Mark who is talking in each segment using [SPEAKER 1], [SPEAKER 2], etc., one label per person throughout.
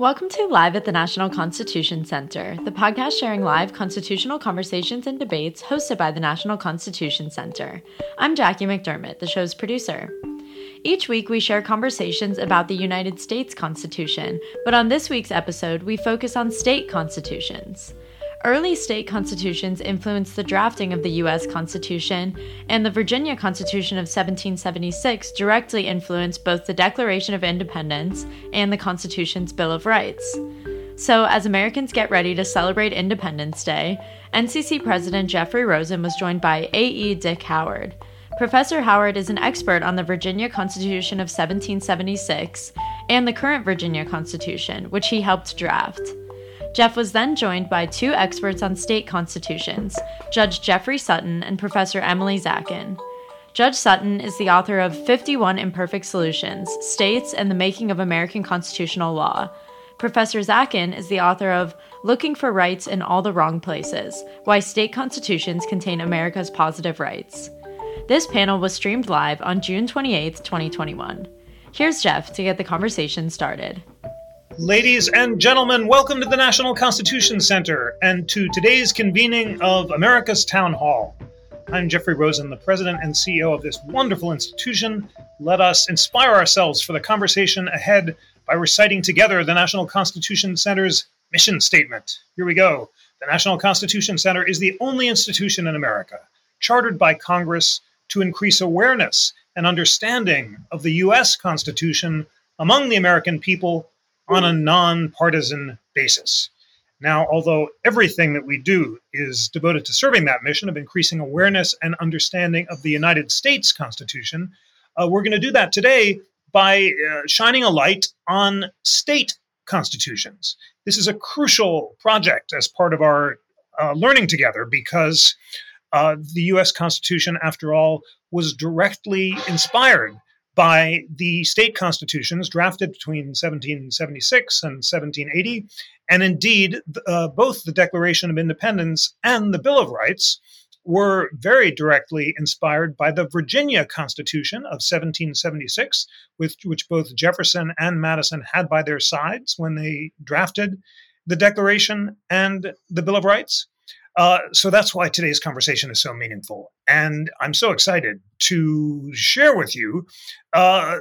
[SPEAKER 1] Welcome to Live at the National Constitution Center, the podcast sharing live constitutional conversations and debates hosted by the National Constitution Center. I'm Jackie McDermott, the show's producer. Each week, we share conversations about the United States Constitution, but on this week's episode, we focus on state constitutions. Early state constitutions influenced the drafting of the U.S. Constitution, and the Virginia Constitution of 1776 directly influenced both the Declaration of Independence and the Constitution's Bill of Rights. So, as Americans get ready to celebrate Independence Day, NCC President Jeffrey Rosen was joined by A.E. Dick Howard. Professor Howard is an expert on the Virginia Constitution of 1776 and the current Virginia Constitution, which he helped draft. Jeff was then joined by two experts on state constitutions, Judge Jeffrey Sutton and Professor Emily Zackin. Judge Sutton is the author of 51 Imperfect Solutions States and the Making of American Constitutional Law. Professor Zackin is the author of Looking for Rights in All the Wrong Places Why State Constitutions Contain America's Positive Rights. This panel was streamed live on June 28, 2021. Here's Jeff to get the conversation started.
[SPEAKER 2] Ladies and gentlemen, welcome to the National Constitution Center and to today's convening of America's Town Hall. I'm Jeffrey Rosen, the president and CEO of this wonderful institution. Let us inspire ourselves for the conversation ahead by reciting together the National Constitution Center's mission statement. Here we go. The National Constitution Center is the only institution in America chartered by Congress to increase awareness and understanding of the U.S. Constitution among the American people on a nonpartisan basis. Now, although everything that we do is devoted to serving that mission of increasing awareness and understanding of the United States Constitution, uh, we're going to do that today by uh, shining a light on state constitutions. This is a crucial project as part of our uh, learning together because uh, the US Constitution, after all, was directly inspired by the state constitutions drafted between 1776 and 1780. And indeed, uh, both the Declaration of Independence and the Bill of Rights were very directly inspired by the Virginia Constitution of 1776, with, which both Jefferson and Madison had by their sides when they drafted the Declaration and the Bill of Rights. Uh, so that's why today's conversation is so meaningful. And I'm so excited to share with you uh,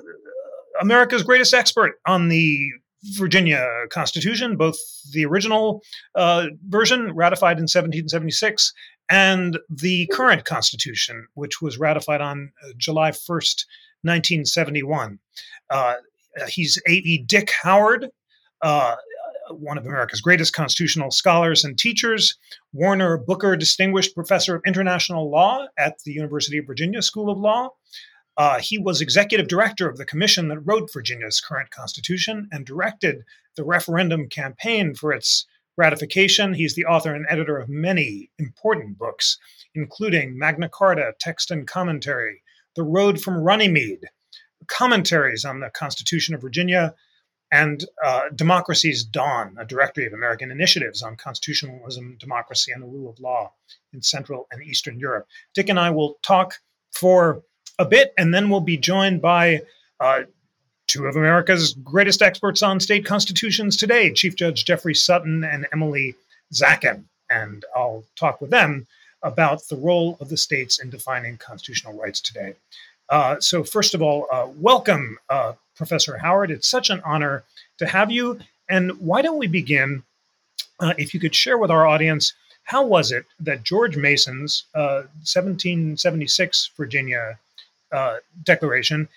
[SPEAKER 2] America's greatest expert on the Virginia Constitution, both the original uh, version ratified in 1776 and the current Constitution, which was ratified on uh, July 1st, 1971. Uh, he's A.E. Dick Howard. One of America's greatest constitutional scholars and teachers, Warner Booker Distinguished Professor of International Law at the University of Virginia School of Law. Uh, he was executive director of the commission that wrote Virginia's current constitution and directed the referendum campaign for its ratification. He's the author and editor of many important books, including Magna Carta, Text and Commentary, The Road from Runnymede, commentaries on the Constitution of Virginia, and uh, Democracy's Dawn, a directory of American initiatives on constitutionalism, democracy, and the rule of law in Central and Eastern Europe. Dick and I will talk for a bit, and then we'll be joined by uh, two of America's greatest experts on state constitutions today, Chief Judge Jeffrey Sutton and Emily Zackin. And I'll talk with them about the role of the states in defining constitutional rights today. Uh, so, first of all, uh, welcome, uh, Professor Howard. It's such an honor to have you. And why don't we begin? Uh, if you could share with our audience, how was it that George Mason's 1776 uh, Virginia Declaration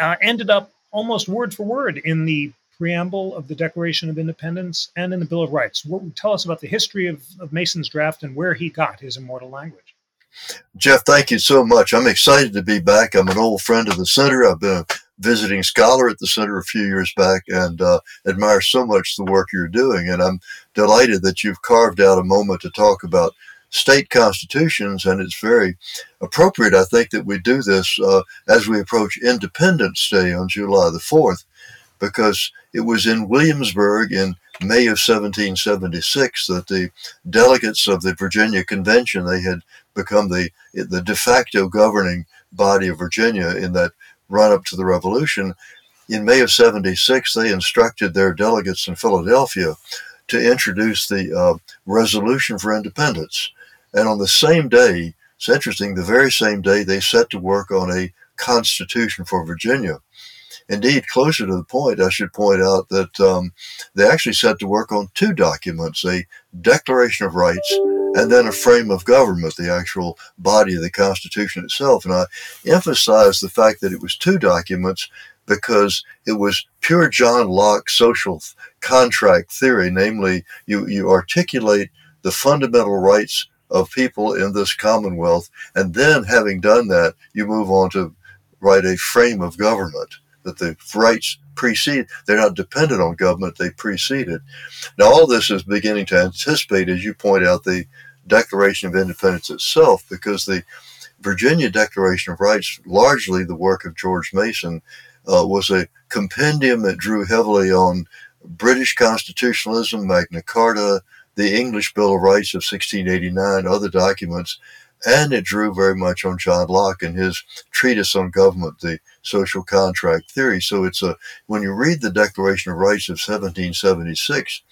[SPEAKER 2] ended up almost word for word in the preamble of the Declaration of Independence and in the Bill of Rights? What, tell us about the history of, of Mason's draft and where he got his immortal language.
[SPEAKER 3] Jeff, thank you so much. I'm excited to be back. I'm an old friend of the center. I've been a visiting scholar at the center a few years back and uh, admire so much the work you're doing. And I'm delighted that you've carved out a moment to talk about state constitutions. And it's very appropriate, I think, that we do this uh, as we approach Independence Day on July the 4th, because it was in Williamsburg in May of 1776 that the delegates of the Virginia Convention, they had become the the de facto governing body of Virginia in that run up to the revolution, in May of 76, they instructed their delegates in Philadelphia to introduce the uh, Resolution for Independence. And on the same day, it's interesting, the very same day, they set to work on a constitution for Virginia. Indeed, closer to the point, I should point out that um, they actually set to work on two documents a Declaration of Rights and then a frame of government, the actual body of the Constitution itself. And I emphasize the fact that it was two documents because it was pure John Locke social contract theory, namely, you, you articulate the fundamental rights of people in this commonwealth, and then having done that, you move on to write a frame of government that the rights precede. They're not dependent on government; they precede it. Now, all this is beginning to anticipate, as you point out, the Declaration of Independence itself, because the Virginia Declaration of Rights, largely the work of George Mason, uh, was a compendium that drew heavily on British constitutionalism, Magna Carta, the English Bill of Rights of 1689, other documents, and it drew very much on John Locke and his treatise on government, the social contract theory. So it's a when you read the Declaration of Rights of 1776,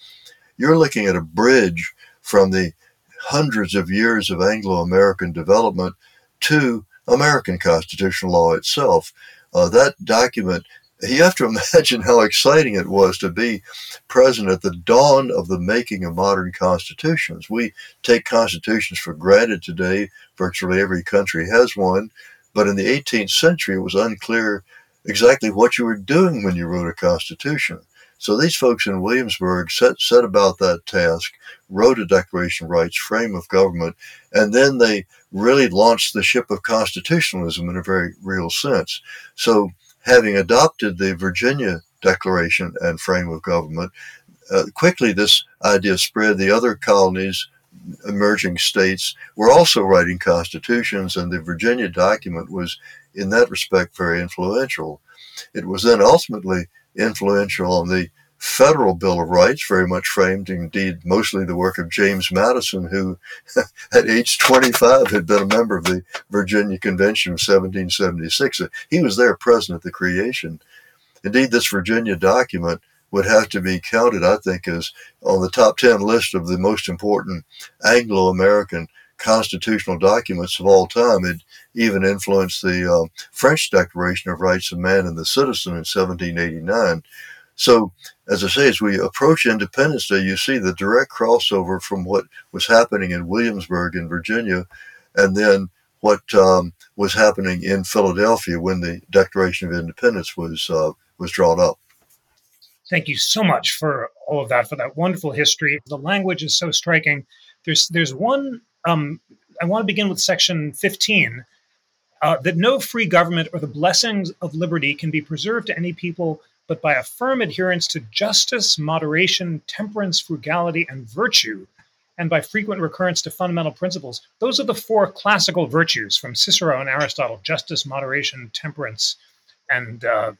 [SPEAKER 3] you're looking at a bridge from the hundreds of years of Anglo-American development to American constitutional law itself. Uh, that document, you have to imagine how exciting it was to be present at the dawn of the making of modern constitutions. We take constitutions for granted today. Virtually every country has one. But in the 18th century, it was unclear exactly what you were doing when you wrote a constitution. So these folks in Williamsburg set, set about that task, wrote a Declaration of Rights, frame of government, and then they really launched the ship of constitutionalism in a very real sense. So having adopted the Virginia Declaration and frame of government, uh, quickly this idea spread. The other colonies, emerging states, were also writing constitutions, and the Virginia document was, in that respect, very influential. It was then ultimately influential on the federal Bill of Rights, very much framed, indeed, mostly the work of James Madison, who at age 25 had been a member of the Virginia Convention of 1776. He was there present at the creation. Indeed, this Virginia document would have to be counted, I think, as on the top 10 list of the most important Anglo American constitutional documents of all time. It even influenced the uh, French Declaration of Rights of Man and the Citizen in 1789. So, as I say, as we approach Independence Day, you see the direct crossover from what was happening in Williamsburg in Virginia and then what um, was happening in Philadelphia when the Declaration of Independence was, uh, was drawn up.
[SPEAKER 2] Thank you so much for all of that, for that wonderful history. The language is so striking. There's, there's one, um, I want to begin with section 15 uh, that no free government or the blessings of liberty can be preserved to any people but by a firm adherence to justice, moderation, temperance, frugality, and virtue, and by frequent recurrence to fundamental principles. Those are the four classical virtues from Cicero and Aristotle justice, moderation, temperance, and uh,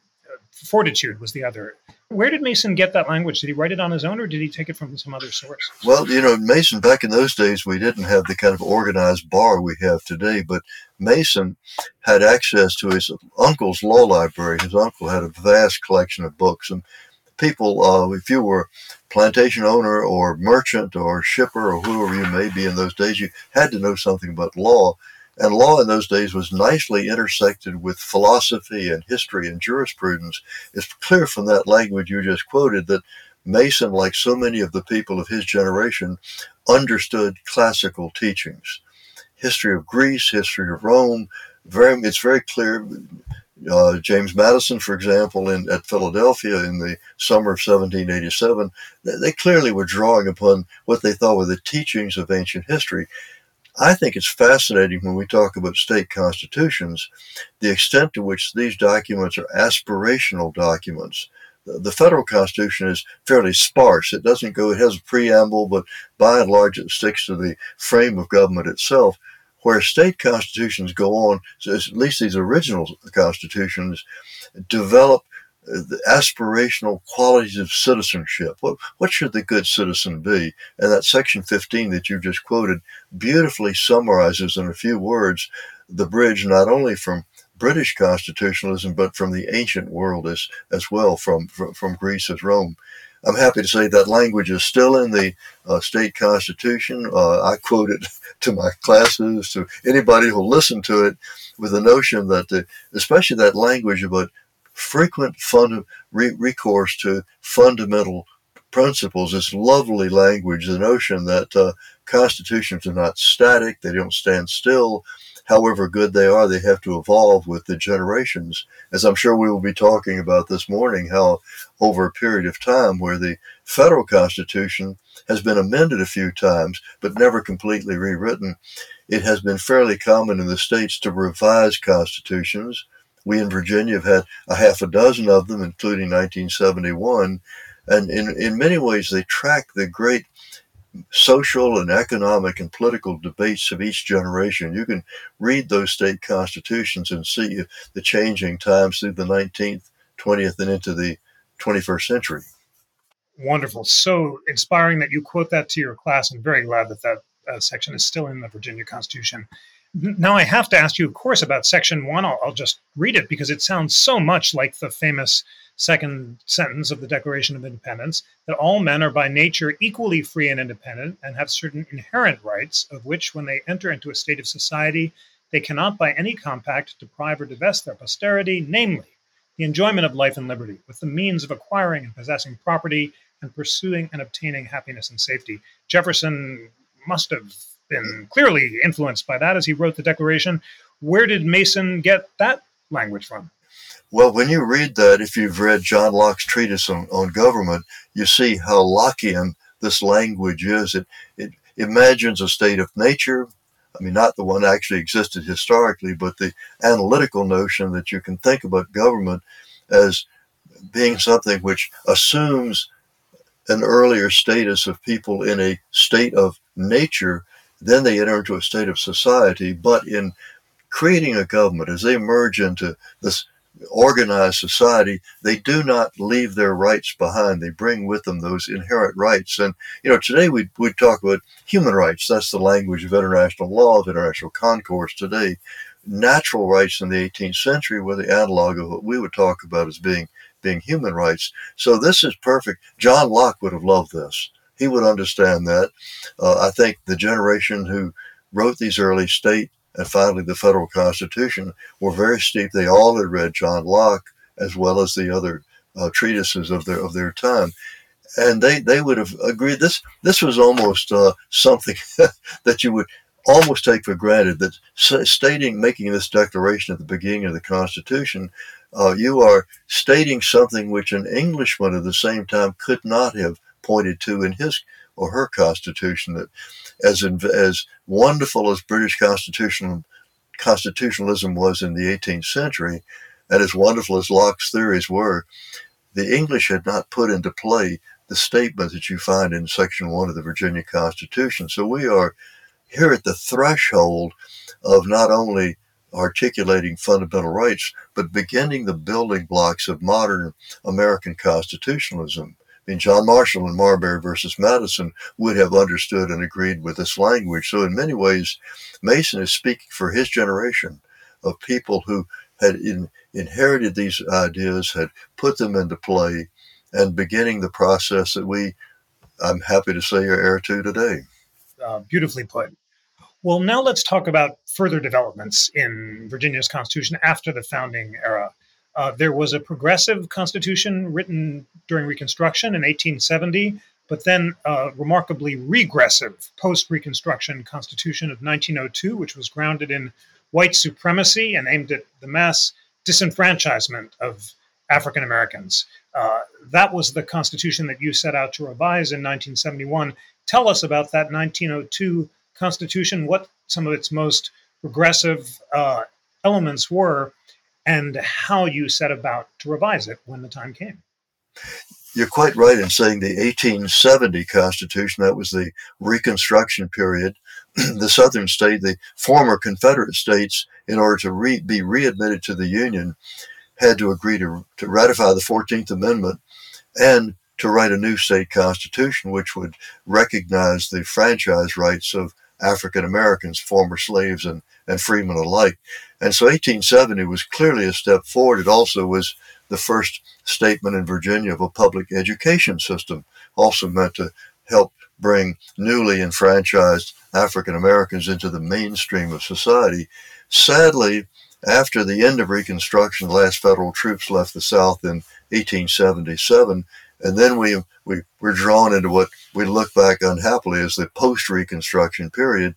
[SPEAKER 2] fortitude was the other. Where did Mason get that language? Did he write it on his own or did he take it from some other source?
[SPEAKER 3] Well, you know, Mason, back in those days, we didn't have the kind of organized bar we have today, but Mason had access to his uncle's law library. His uncle had a vast collection of books. And people, uh, if you were plantation owner or merchant or shipper or whoever you may be in those days, you had to know something about law. And law in those days was nicely intersected with philosophy and history and jurisprudence. It's clear from that language you just quoted that Mason, like so many of the people of his generation, understood classical teachings. History of Greece, history of Rome, very, it's very clear. Uh, James Madison, for example, in at Philadelphia in the summer of 1787, they, they clearly were drawing upon what they thought were the teachings of ancient history. I think it's fascinating when we talk about state constitutions, the extent to which these documents are aspirational documents. The federal constitution is fairly sparse. It doesn't go, it has a preamble, but by and large it sticks to the frame of government itself. Where state constitutions go on, so at least these original constitutions, develop the aspirational qualities of citizenship. What, what should the good citizen be? And that section 15 that you just quoted beautifully summarizes in a few words the bridge not only from British constitutionalism, but from the ancient world as, as well, from, from, from Greece as Rome. I'm happy to say that language is still in the uh, state constitution. Uh, I quote it to my classes, to anybody who'll listen to it, with the notion that, the, especially that language about frequent re- recourse to fundamental principles, this lovely language, the notion that uh, constitutions are not static, they don't stand still, however good they are, they have to evolve with the generations. As I'm sure we will be talking about this morning, how over a period of time where the federal constitution has been amended a few times, but never completely rewritten, it has been fairly common in the states to revise constitutions. We in Virginia have had a half a dozen of them, including 1971. And in, in many ways, they track the great social and economic and political debates of each generation. You can read those state constitutions and see the changing times through the 19th, 20th, and into the 21st century.
[SPEAKER 2] Wonderful. So inspiring that you quote that to your class. I'm very glad that that uh, section is still in the Virginia Constitution. Now, I have to ask you, of course, about Section 1. I'll, I'll just read it because it sounds so much like the famous second sentence of the Declaration of Independence that all men are by nature equally free and independent and have certain inherent rights, of which, when they enter into a state of society, they cannot by any compact deprive or divest their posterity, namely, the enjoyment of life and liberty, with the means of acquiring and possessing property and pursuing and obtaining happiness and safety. Jefferson must have been clearly influenced by that as he wrote the Declaration. Where did Mason get that language from?
[SPEAKER 3] Well, when you read that, if you've read John Locke's treatise on, on government, you see how Lockean this language is. It, it imagines a state of nature. I mean, not the one that actually existed historically, but the analytical notion that you can think about government as being something which assumes an earlier status of people in a state of nature, then they enter into a state of society. But in creating a government, as they merge into this organized society, they do not leave their rights behind. They bring with them those inherent rights. And, you know, today we, we talk about human rights. That's the language of international law, of international concourse today. Natural rights in the 18th century were the analog of what we would talk about as being being human rights. So this is perfect. John Locke would have loved this. He would understand that. Uh, I think the generation who wrote these early state and finally the federal constitution were very steep. They all had read John Locke as well as the other uh, treatises of their of their time, and they they would have agreed. This this was almost uh, something that you would almost take for granted that stating making this declaration at the beginning of the Constitution, uh, you are stating something which an Englishman at the same time could not have pointed to in his or her constitution that as in, as wonderful as British constitutional constitutionalism was in the 18th century, and as wonderful as Locke's theories were, the English had not put into play the statement that you find in Section 1 of the Virginia Constitution. So we are here at the threshold of not only articulating fundamental rights, but beginning the building blocks of modern American constitutionalism. I mean, John Marshall in Marbury versus Madison would have understood and agreed with this language. So, in many ways, Mason is speaking for his generation of people who had in, inherited these ideas, had put them into play, and beginning the process that we, I'm happy to say, are heir to today.
[SPEAKER 2] Uh, beautifully put. Well, now let's talk about further developments in Virginia's Constitution after the founding era. Uh, there was a progressive constitution written during Reconstruction in 1870, but then a remarkably regressive post Reconstruction constitution of 1902, which was grounded in white supremacy and aimed at the mass disenfranchisement of African Americans. Uh, that was the constitution that you set out to revise in 1971. Tell us about that 1902 constitution, what some of its most regressive uh, elements were, and how you set about to revise it when the time came.
[SPEAKER 3] You're quite right in saying the 1870 Constitution, that was the Reconstruction period. the Southern state, the former Confederate states, in order to re- be readmitted to the Union, had to agree to, to ratify the 14th Amendment and to write a new state constitution, which would recognize the franchise rights of African Americans, former slaves and, and freemen alike. And so 1870 was clearly a step forward. It also was the first statement in Virginia of a public education system, also meant to help bring newly enfranchised African Americans into the mainstream of society. Sadly, after the end of Reconstruction, the last federal troops left the South in 1877, and then we, we were drawn into what we look back unhappily as the post Reconstruction period.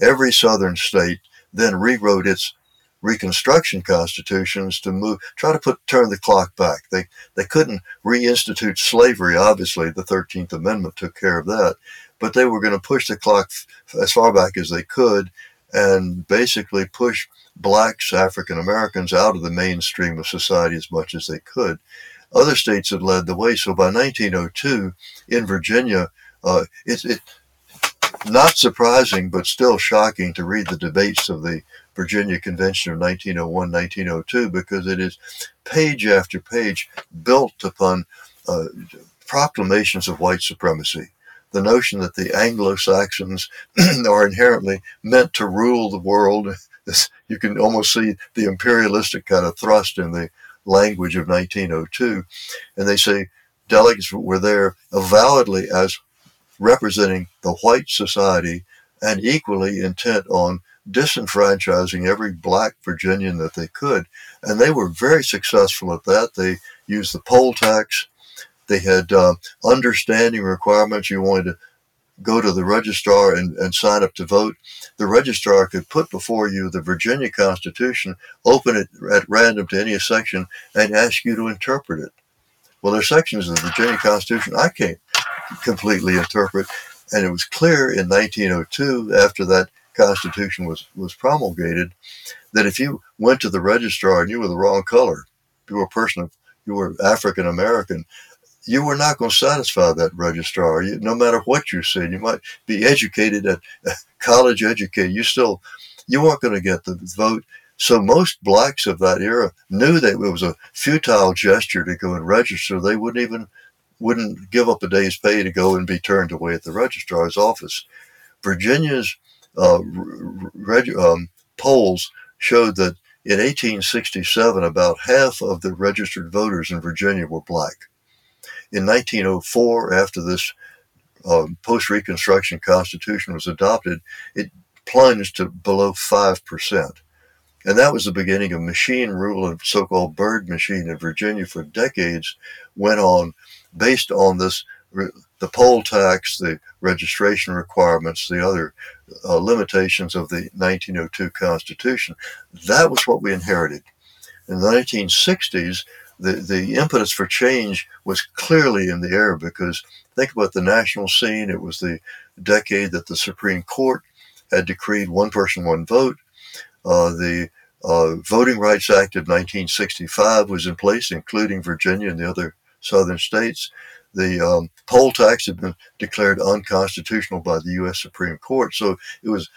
[SPEAKER 3] Every Southern state then rewrote its Reconstruction constitutions to move, try to put turn the clock back. They they couldn't reinstitute slavery. Obviously, the Thirteenth Amendment took care of that, but they were going to push the clock as far back as they could, and basically push blacks, African Americans, out of the mainstream of society as much as they could. Other states had led the way. So by 1902, in Virginia, uh, it, it not surprising, but still shocking to read the debates of the Virginia Convention of 1901 1902 because it is page after page built upon uh, proclamations of white supremacy. The notion that the Anglo Saxons are inherently meant to rule the world. You can almost see the imperialistic kind of thrust in the language of 1902. And they say delegates were there avowedly as representing the white society and equally intent on disenfranchising every black Virginian that they could. And they were very successful at that. They used the poll tax. They had uh, understanding requirements. You wanted to go to the registrar and, and sign up to vote. The registrar could put before you the Virginia Constitution, open it at random to any section, and ask you to interpret it. Well, there are sections of the Virginia Constitution I can't completely interpret. And it was clear in 1902, after that Constitution was, was promulgated, that if you went to the registrar and you were the wrong color, you were a person of, you were African American, you were not going to satisfy that registrar. You, no matter what you said, you might be educated at uh, college educated, you still, you weren't going to get the vote. So most blacks of that era knew that it was a futile gesture to go and register. They wouldn't even wouldn't give up a day's pay to go and be turned away at the registrar's office. Virginia's uh, reg- um, polls showed that in 1867, about half of the registered voters in Virginia were black. In 1904, after this uh, post Reconstruction Constitution was adopted, it plunged to below 5%. And that was the beginning of machine rule and so called Byrd machine in Virginia for decades, went on based on this the poll tax, the registration requirements, the other uh, limitations of the 1902 Constitution. That was what we inherited. In the 1960s, the, the impetus for change was clearly in the air because think about the national scene. It was the decade that the Supreme Court had decreed one person, one vote. Uh, the uh, Voting Rights Act of 1965 was in place, including Virginia and the other southern states the um, poll tax had been declared unconstitutional by the U.S. Supreme Court. So it was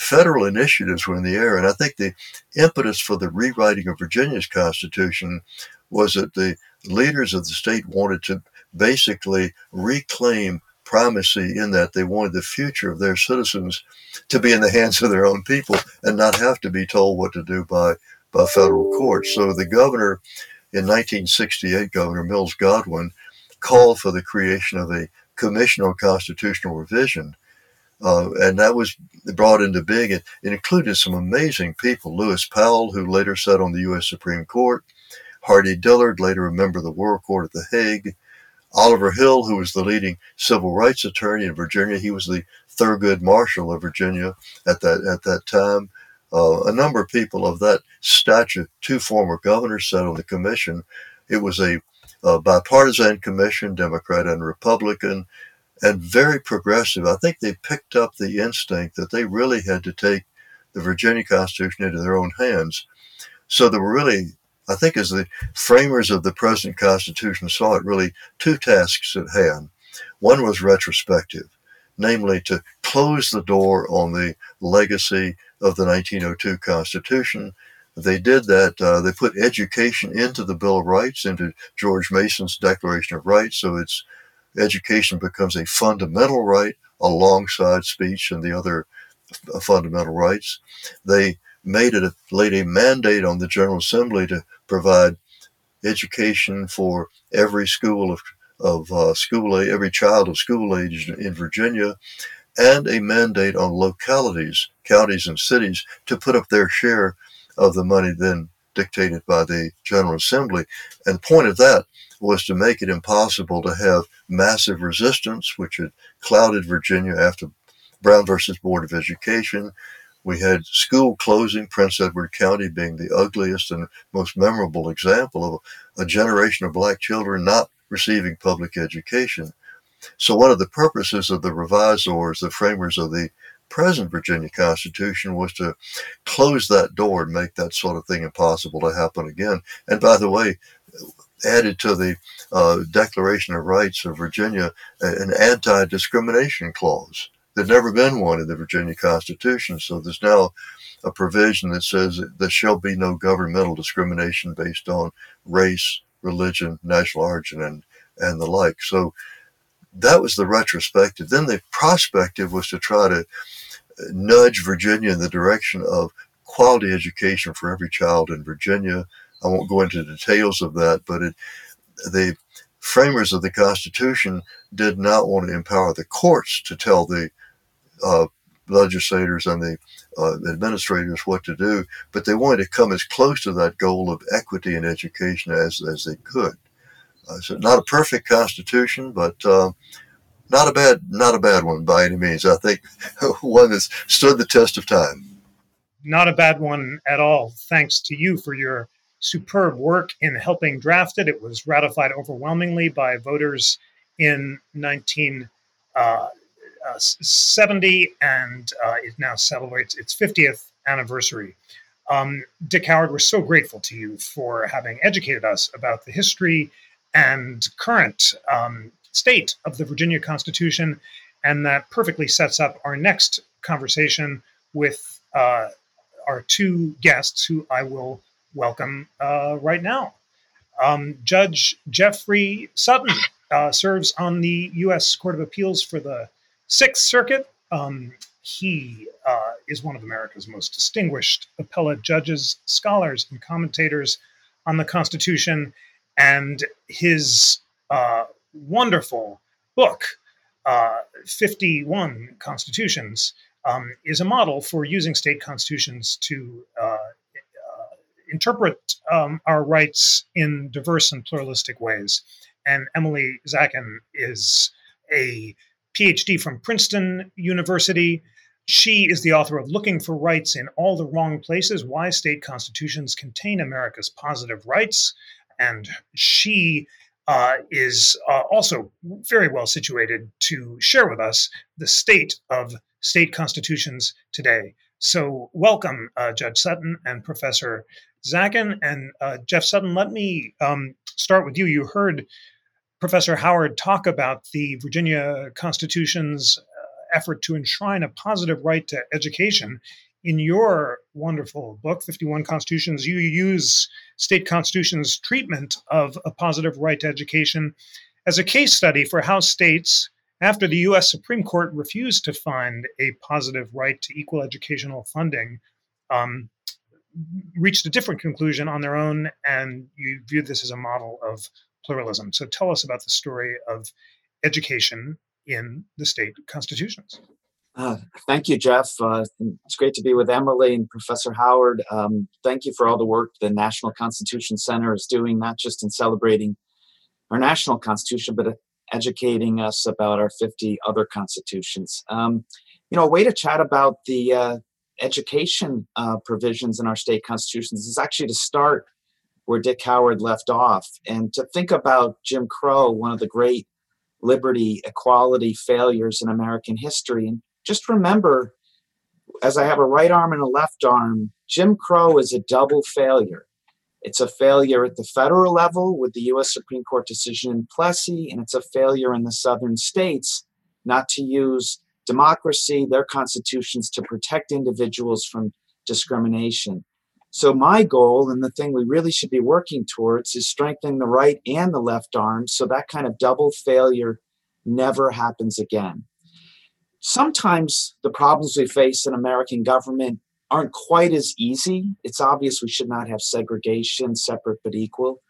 [SPEAKER 3] federal initiatives were in the air. And I think the impetus for the rewriting of Virginia's Constitution was that the leaders of the state wanted to basically reclaim primacy in that they wanted the future of their citizens to be in the hands of their own people and not have to be told what to do by, by federal courts. So the governor in 1968, Governor Mills Godwin, called for the creation of a commission on constitutional revision. Uh, and that was brought into being. It, it, included some amazing people. Lewis Powell, who later sat on the U.S. Supreme Court, Hardy Dillard, later a member of the World Court at The Hague, Oliver Hill, who was the leading civil rights attorney in Virginia. He was the Thurgood Marshall of Virginia at that at that time. Uh, a number of people of that stature, two former governors sat on the commission. It was a a bipartisan commission, Democrat and Republican, and very progressive. I think they picked up the instinct that they really had to take the Virginia Constitution into their own hands. So there were really, I think, as the framers of the present Constitution saw it, really two tasks at hand. One was retrospective, namely to close the door on the legacy of the 1902 Constitution they did that. Uh, they put education into the Bill of Rights, into George Mason's Declaration of Rights. So it's education becomes a fundamental right alongside speech and the other uh, fundamental rights. They made it a, laid a mandate on the General Assembly to provide education for every school of of uh, school age, every child of school age in Virginia, and a mandate on localities, counties, and cities to put up their share of the money then dictated by the General Assembly. And the point of that was to make it impossible to have massive resistance, which had clouded Virginia after Brown versus Board of Education. We had school closing, Prince Edward County being the ugliest and most memorable example of a generation of black children not receiving public education. So, one of the purposes of the revisors, the framers of the present Virginia Constitution, was to close that door and make that sort of thing impossible to happen again. And by the way, added to the uh, Declaration of Rights of Virginia an anti discrimination clause. There'd never been one in the Virginia Constitution, so there's now a provision that says there shall be no governmental discrimination based on race, religion, national origin, and, and the like. So that was the retrospective. Then the prospective was to try to nudge Virginia in the direction of quality education for every child in Virginia. I won't go into details of that, but it, the framers of the Constitution did not want to empower the courts to tell the uh, legislators and the uh, administrators what to do, but they wanted to come as close to that goal of equity in education as, as they could. Uh, not a perfect constitution, but uh, not a bad not a bad one by any means. I think one that's stood the test of time.
[SPEAKER 2] Not a bad one at all. Thanks to you for your superb work in helping draft it. It was ratified overwhelmingly by voters in 1970, uh, and uh, it now celebrates its 50th anniversary. Um, Dick Howard, we're so grateful to you for having educated us about the history and current um, state of the Virginia Constitution. And that perfectly sets up our next conversation with uh, our two guests, who I will welcome uh, right now. Um, Judge Jeffrey Sutton uh, serves on the U.S. Court of Appeals for the Sixth Circuit. Um, he uh, is one of America's most distinguished appellate judges, scholars, and commentators on the Constitution and his uh, wonderful book, uh, 51 Constitutions, um, is a model for using state constitutions to uh, uh, interpret um, our rights in diverse and pluralistic ways. And Emily Zackin is a PhD from Princeton University. She is the author of Looking for Rights in All the Wrong Places Why State Constitutions Contain America's Positive Rights and she uh, is uh, also very well situated to share with us the state of state constitutions today. So, welcome, uh, Judge Sutton and Professor Zackin. And uh, Jeff Sutton, let me um, start with you. You heard Professor Howard talk about the Virginia Constitution's uh, effort to enshrine a positive right to education in your wonderful book, 51 Constitutions, you use state constitutions' treatment of a positive right to education as a case study for how states, after the US Supreme Court refused to find a positive right to equal educational funding, um, reached a different conclusion on their own, and you viewed this as a model of pluralism. So tell us about the story of education in the state constitutions.
[SPEAKER 4] Uh, thank you, Jeff. Uh, it's great to be with Emily and Professor Howard. Um, thank you for all the work the National Constitution Center is doing, not just in celebrating our national constitution, but educating us about our 50 other constitutions. Um, you know, a way to chat about the uh, education uh, provisions in our state constitutions is actually to start where Dick Howard left off and to think about Jim Crow, one of the great liberty equality failures in American history, and just remember, as I have a right arm and a left arm, Jim Crow is a double failure. It's a failure at the federal level with the US Supreme Court decision in Plessy, and it's a failure in the southern states not to use democracy, their constitutions, to protect individuals from discrimination. So, my goal and the thing we really should be working towards is strengthening the right and the left arm so that kind of double failure never happens again sometimes the problems we face in American government aren't quite as easy. It's obvious we should not have segregation, separate but equal.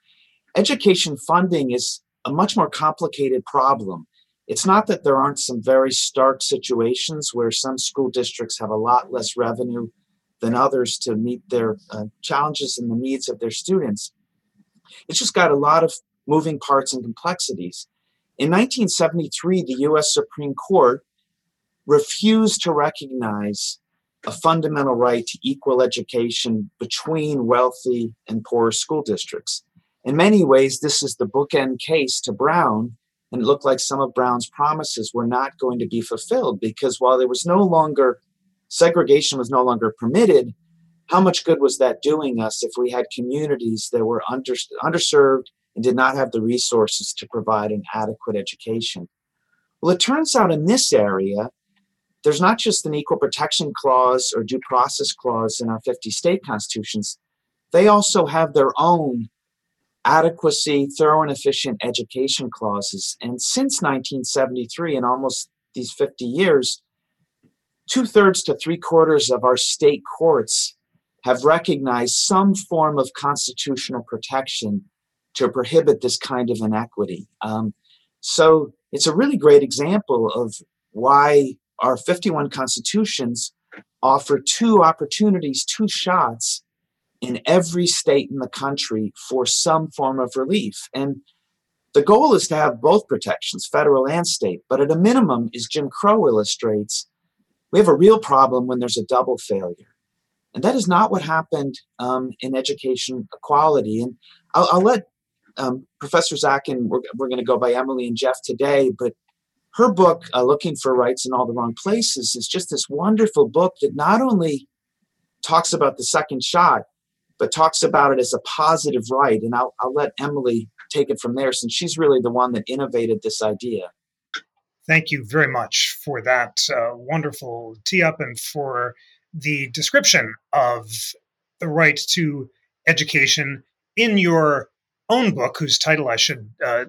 [SPEAKER 4] Education funding is a much more complicated problem. It's not that there aren't some very stark situations where some school districts have a lot less revenue than others to meet their uh, challenges and the needs of their students. It's just got a lot of moving parts and complexities. In 1973, the US Supreme Court refused to recognize a fundamental right to equal education between wealthy and poor school districts. In many ways, this is the bookend case to Brown, and it looked like some of Brown's promises were not going to be fulfilled because while there was no longer segregation was no longer permitted, how much good was that doing us if we had communities that were under, underserved and did not have the resources to provide an adequate education? Well, it turns out in this area, there's not just an equal protection clause or due process clause in our 50 state constitutions, they also have their own adequacy, thorough and efficient education clauses. And since 1973, in almost these 50 years, two thirds to three quarters of our state courts have recognized some form of constitutional protection to prohibit this kind of inequity. Um, so it's a really great example of why our 51 constitutions offer two opportunities, two shots in every state in the country for some form of relief. And the goal is to have both protections, federal and state, but at a minimum, as Jim Crow illustrates, we have a real problem when there's a double failure. And that is not what happened um, in education equality. And I'll, I'll let um, Professor and we're, we're going to go by Emily and Jeff today, but her book, uh, Looking for Rights in All the Wrong Places, is just this wonderful book that not only talks about the second shot, but talks about it as a positive right. And I'll, I'll let Emily take it from there since she's really the one that innovated this idea.
[SPEAKER 2] Thank you very much for that uh, wonderful tee up and for the description of the right to education in your own book, whose title I should uh,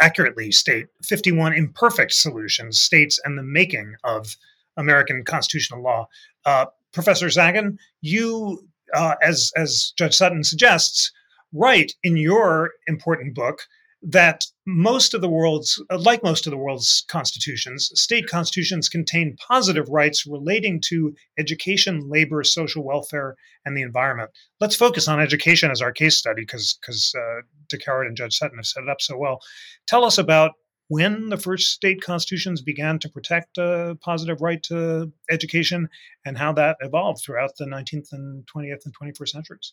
[SPEAKER 2] accurately state 51 imperfect solutions, states, and the making of American constitutional law. Uh, Professor Zackin, you, uh, as, as Judge Sutton suggests, write in your important book that most of the world's, uh, like most of the world's constitutions, state constitutions contain positive rights relating to education, labor, social welfare, and the environment. Let's focus on education as our case study because because uh, and Judge Sutton have set it up so well. Tell us about when the first state constitutions began to protect a positive right to education and how that evolved throughout the 19th and 20th and 21st centuries.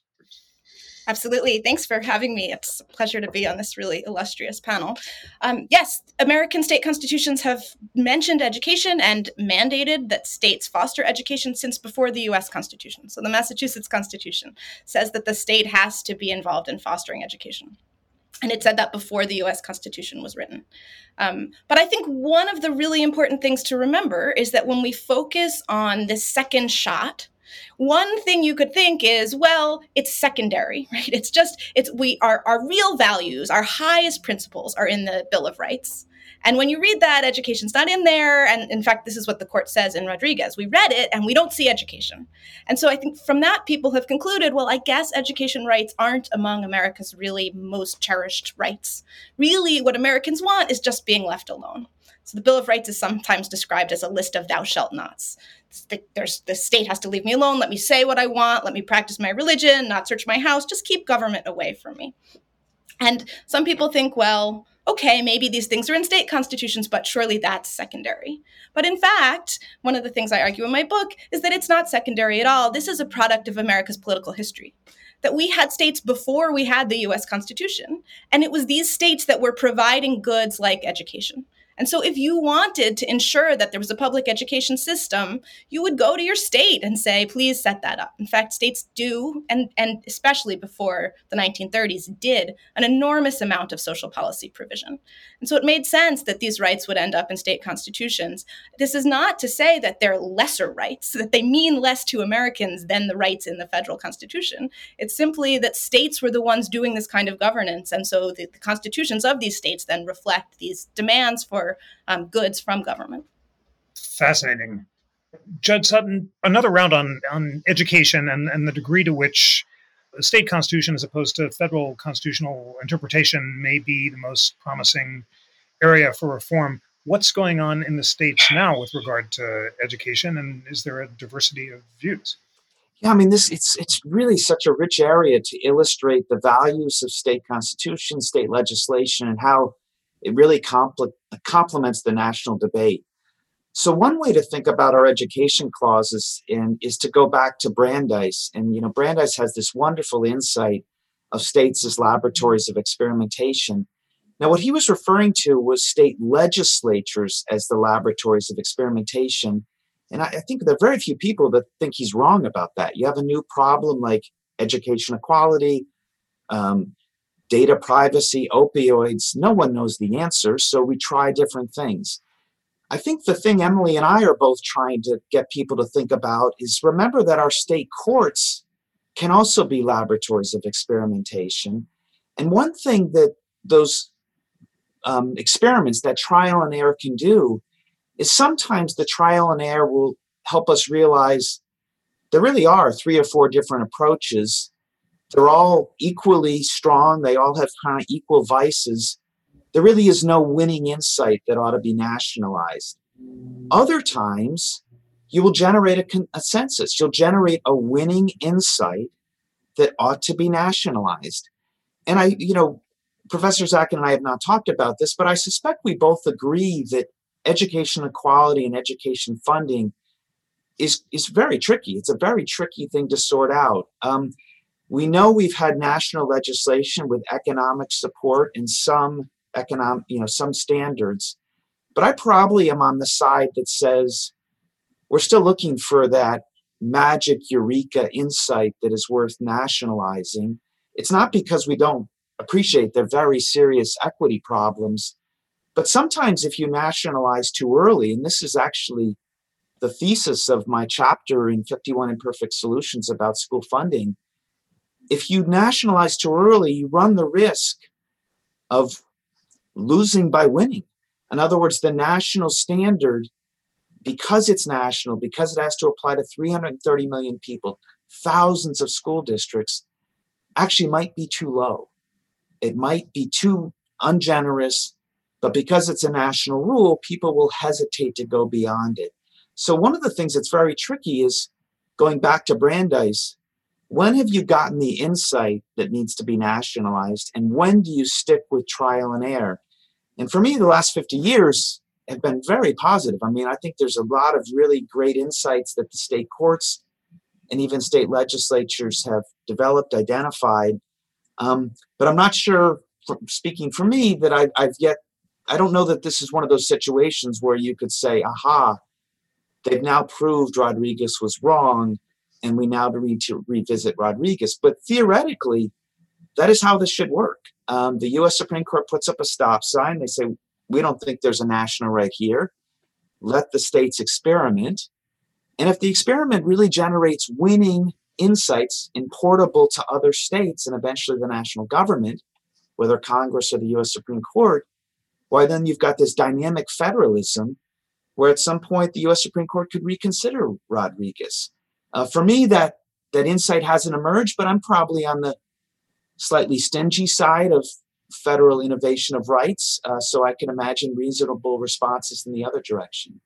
[SPEAKER 5] Absolutely. Thanks for having me. It's a pleasure to be on this really illustrious panel. Um, yes, American state constitutions have mentioned education and mandated that states foster education since before the US Constitution. So the Massachusetts Constitution says that the state has to be involved in fostering education. And it said that before the US Constitution was written. Um, but I think one of the really important things to remember is that when we focus on this second shot, one thing you could think is, well, it's secondary, right? It's just it's we our our real values, our highest principles are in the Bill of Rights. And when you read that, education's not in there. And in fact, this is what the court says in Rodriguez. We read it and we don't see education. And so I think from that, people have concluded well, I guess education rights aren't among America's really most cherished rights. Really, what Americans want is just being left alone. So the Bill of Rights is sometimes described as a list of thou shalt nots. The, there's the state has to leave me alone. Let me say what i want. Let me practice my religion not search my house. Just keep government away from me. And some people think well okay maybe these things are in state constitutions but surely that's secondary. But in fact one of the things i argue in my book is that it's not secondary at all. This is a product of america's political history. That we had states before we had the US Constitution. And it was these states that were providing goods like education. And so, if you wanted to ensure that there was a public education system, you would go to your state and say, please set that up. In fact, states do, and, and especially before the 1930s, did an enormous amount of social policy provision. And so, it made sense that these rights would end up in state constitutions. This is not to say that they're lesser rights, that they mean less to Americans than the rights in the federal constitution. It's simply that states were the ones doing this kind of governance. And so, the, the constitutions of these states then reflect these demands for um, goods from government.
[SPEAKER 2] Fascinating. Judge Sutton, another round on, on education and, and the degree to which the state constitution, as opposed to federal constitutional interpretation, may be the most promising area for reform. What's going on in the states now with regard to education, and is there a diversity of views?
[SPEAKER 4] Yeah, I mean, this it's it's really such a rich area to illustrate the values of state constitution, state legislation, and how it really compl- complements the national debate. So one way to think about our education clauses in, is to go back to Brandeis, and you know Brandeis has this wonderful insight of states as laboratories of experimentation. Now, what he was referring to was state legislatures as the laboratories of experimentation and I, I think there are very few people that think he's wrong about that. You have a new problem like education equality, um, data privacy, opioids. No one knows the answer, so we try different things. I think the thing Emily and I are both trying to get people to think about is remember that our state courts can also be laboratories of experimentation. And one thing that those um, experiments, that trial and error can do, is sometimes the trial and error will help us realize there really are three or four different approaches. They're all equally strong, they all have kind of equal vices. There really is no winning insight that ought to be nationalized. Other times, you will generate a, con- a census, you'll generate a winning insight that ought to be nationalized. And I, you know, Professor Zackin I have not talked about this, but I suspect we both agree that education equality and education funding is is very tricky. It's a very tricky thing to sort out. Um, we know we've had national legislation with economic support and some economic, you know, some standards, but I probably am on the side that says we're still looking for that magic eureka insight that is worth nationalizing. It's not because we don't appreciate the very serious equity problems but sometimes, if you nationalize too early, and this is actually the thesis of my chapter in 51 Imperfect Solutions about school funding, if you nationalize too early, you run the risk of losing by winning. In other words, the national standard, because it's national, because it has to apply to 330 million people, thousands of school districts, actually might be too low. It might be too ungenerous but because it's a national rule, people will hesitate to go beyond it. So, one of the things that's very tricky is going back to Brandeis when have you gotten the insight that needs to be nationalized? And when do you stick with trial and error? And for me, the last 50 years have been very positive. I mean, I think there's a lot of really great insights that the state courts and even state legislatures have developed, identified. Um, but I'm not sure, speaking for me, that I, I've yet I don't know that this is one of those situations where you could say, aha, they've now proved Rodriguez was wrong, and we now need to revisit Rodriguez. But theoretically, that is how this should work. Um, the US Supreme Court puts up a stop sign. They say, we don't think there's a national right here. Let the states experiment. And if the experiment really generates winning insights importable to other states and eventually the national government, whether Congress or the US Supreme Court, why then you've got this dynamic federalism where at some point the US Supreme Court could reconsider Rodriguez. Uh, for me, that, that insight hasn't emerged, but I'm probably on the slightly stingy side of federal innovation of rights, uh, so I can imagine reasonable responses in the other direction.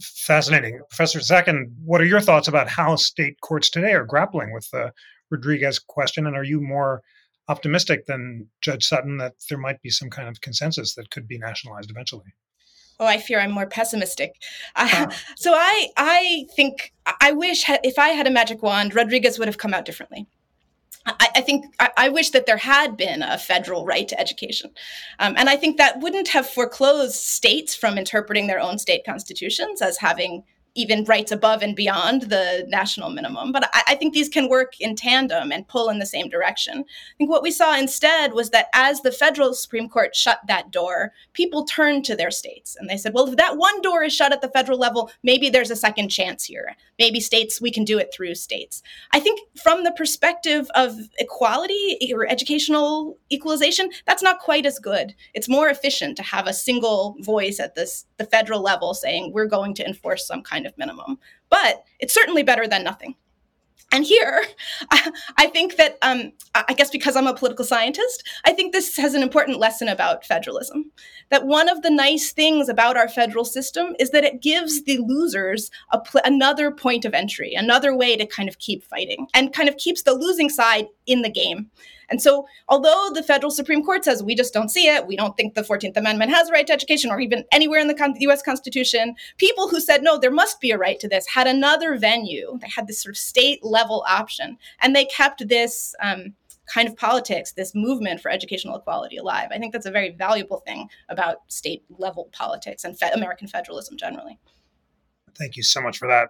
[SPEAKER 2] Fascinating. Professor Zackin, what are your thoughts about how state courts today are grappling with the Rodriguez question? And are you more optimistic than Judge Sutton that there might be some kind of consensus that could be nationalized eventually.
[SPEAKER 5] Oh, I fear I'm more pessimistic. Uh, so I, I think, I wish if I had a magic wand, Rodriguez would have come out differently. I, I think I, I, wish that there had been a federal right to education. Um, and I think that wouldn't have foreclosed states from interpreting their own state constitutions as having even rights above and beyond the national minimum. But I, I, think these can work in tandem and pull in the same direction. I think what we saw instead was that as the federal Supreme Court shut that door, people turned to their states and they said, well, if that one door is shut at the federal level, maybe there's a second chance here. Maybe states, we can do it through states. I think from the perspective of equality or educational equalization, that's not quite as good. It's more efficient to have a single voice at this the federal level saying we're going to enforce some kind kind of minimum. But it's certainly better than nothing. And here, I think that, um, I guess because I'm a political scientist, I think this has an important lesson about federalism. That one of the nice things about our federal system is that it gives the losers pl- another point of entry, another way to kind of keep fighting, and kind of keeps the losing side in the game. And so, although the federal Supreme Court says we just don't see it, we don't think the 14th Amendment has a right to education or even anywhere in the US Constitution, people who said, no, there must be a right to this had another venue. They had this sort of state level option. And they kept this. Um, kind of politics, this movement for educational equality alive. I think that's a very valuable thing about state level politics and fe- American federalism generally.
[SPEAKER 2] Thank you so much for that.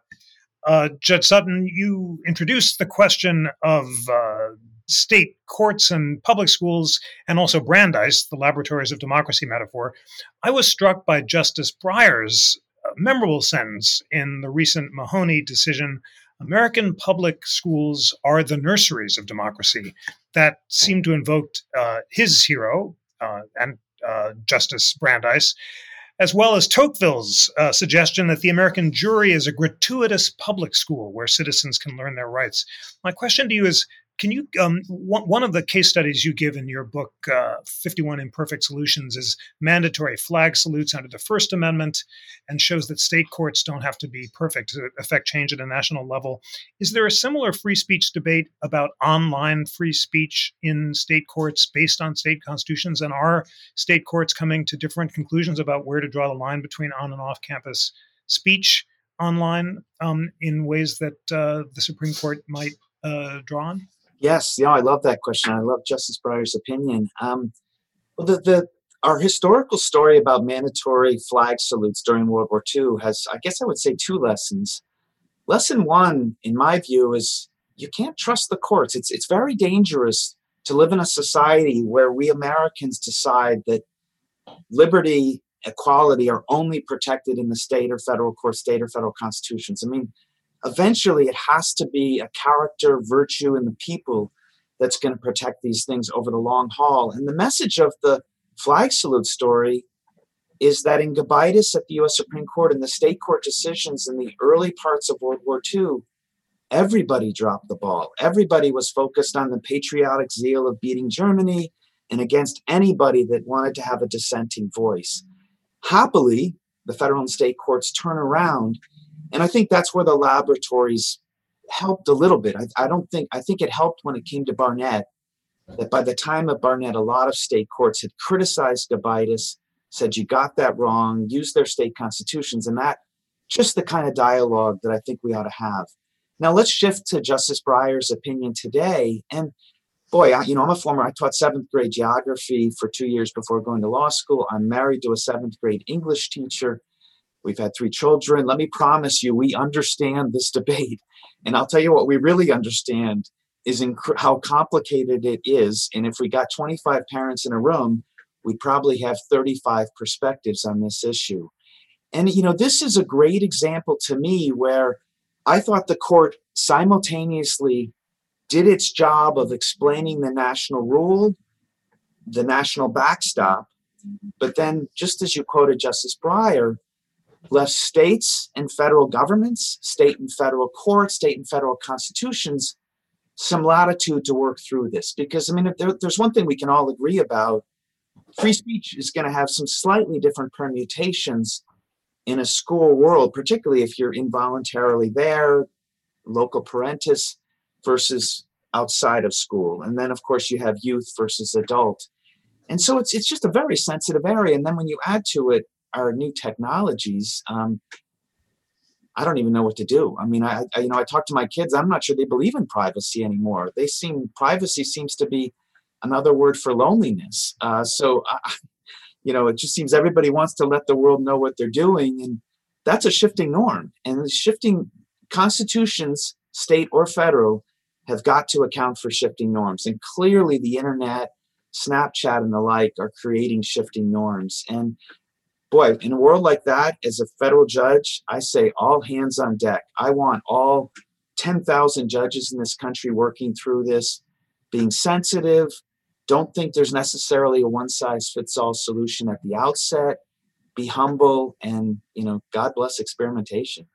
[SPEAKER 2] Uh, Judge Sutton, you introduced the question of uh, state courts and public schools, and also Brandeis, the laboratories of democracy metaphor, I was struck by Justice Breyer's uh, memorable sentence in the recent Mahanoy decision American public schools are the nurseries of democracy. That seemed to invoke uh, his hero uh, and uh, Justice Brandeis, as well as Tocqueville's uh, suggestion that the American jury is a gratuitous public school where citizens can learn their rights. My question to you is can you, um, one, one, of the case studies you give in your book, uh, 51 Imperfect Solutions, is mandatory flag salutes under the First Amendment and shows that state courts don't have to be perfect to affect change at a national level. Is there a similar free speech debate about online free speech in state courts based on state constitutions? And are state courts coming to different conclusions about where to draw the line between on and off campus speech online um, in ways that uh, the Supreme Court might uh, draw on?
[SPEAKER 4] Yes, yeah, I love that question. I love Justice Breyer's opinion. Um, well, the, the our historical story about mandatory flag salutes during World War II has, I guess, I would say, two lessons. Lesson one, in my view, is you can't trust the courts. It's it's very dangerous to live in a society where we Americans decide that liberty, equality are only protected in the state or federal court, state or federal constitutions. I mean, eventually it has to be a character, virtue in the people that's going to protect these things over the long haul. And the message of the flag salute story is that in Gobitis at the US Supreme Court and the state court decisions in the early parts of World War II, everybody dropped the ball. Everybody was focused on the patriotic zeal of beating Germany and against anybody that wanted to have a dissenting voice. Happily, the federal and state courts turn around and I think that's where the laboratories helped a little bit. I, I don't think, I think it helped when it came to Barnette that by the time of Barnette, a lot of state courts had criticized Gobitis, said you got that wrong, used their state constitutions, and that just the kind of dialogue that I think we ought to have. Now let's shift to Justice Breyer's opinion today. And boy, I, you know, I'm a former, I taught seventh grade geography for two years before going to law school. I'm married to a seventh grade English teacher. We've had three children. Let me promise you, we understand this debate. And I'll tell you what we really understand is inc- how complicated it is. And if we got 25 parents in a room, we'd probably have 35 perspectives on this issue. And, you know, this is a great example to me where I thought the court simultaneously did its job of explaining the national rule, the national backstop, but then, just as you quoted Justice Breyer, left states and federal governments, state and federal courts, state and federal constitutions some latitude to work through this. Because, I mean, if there, there's one thing we can all agree about free speech is going to have some slightly different permutations in a school world, particularly if you're involuntarily there, loco parentis versus outside of school. And then, of course, you have youth versus adult. And so it's, it's just a very sensitive area. And then when you add to it our new technologies, um, I don't even know what to do. I mean, I, I, you know I talk to my kids. I'm not sure they believe in privacy anymore. They seem privacy seems to be another word for loneliness. Uh, so, uh, you know, it just seems everybody wants to let the world know what they're doing, and that's a shifting norm. And shifting constitutions, state or federal, have got to account for shifting norms. And clearly, the internet, Snapchat, and the like are creating shifting norms. And boy, in a world like that, as a federal judge, I say all hands on deck. I want all 10,000 judges in this country working through this, being sensitive. Don't think there's necessarily a one size fits all solution at the outset. Be humble and, you know, God bless experimentation.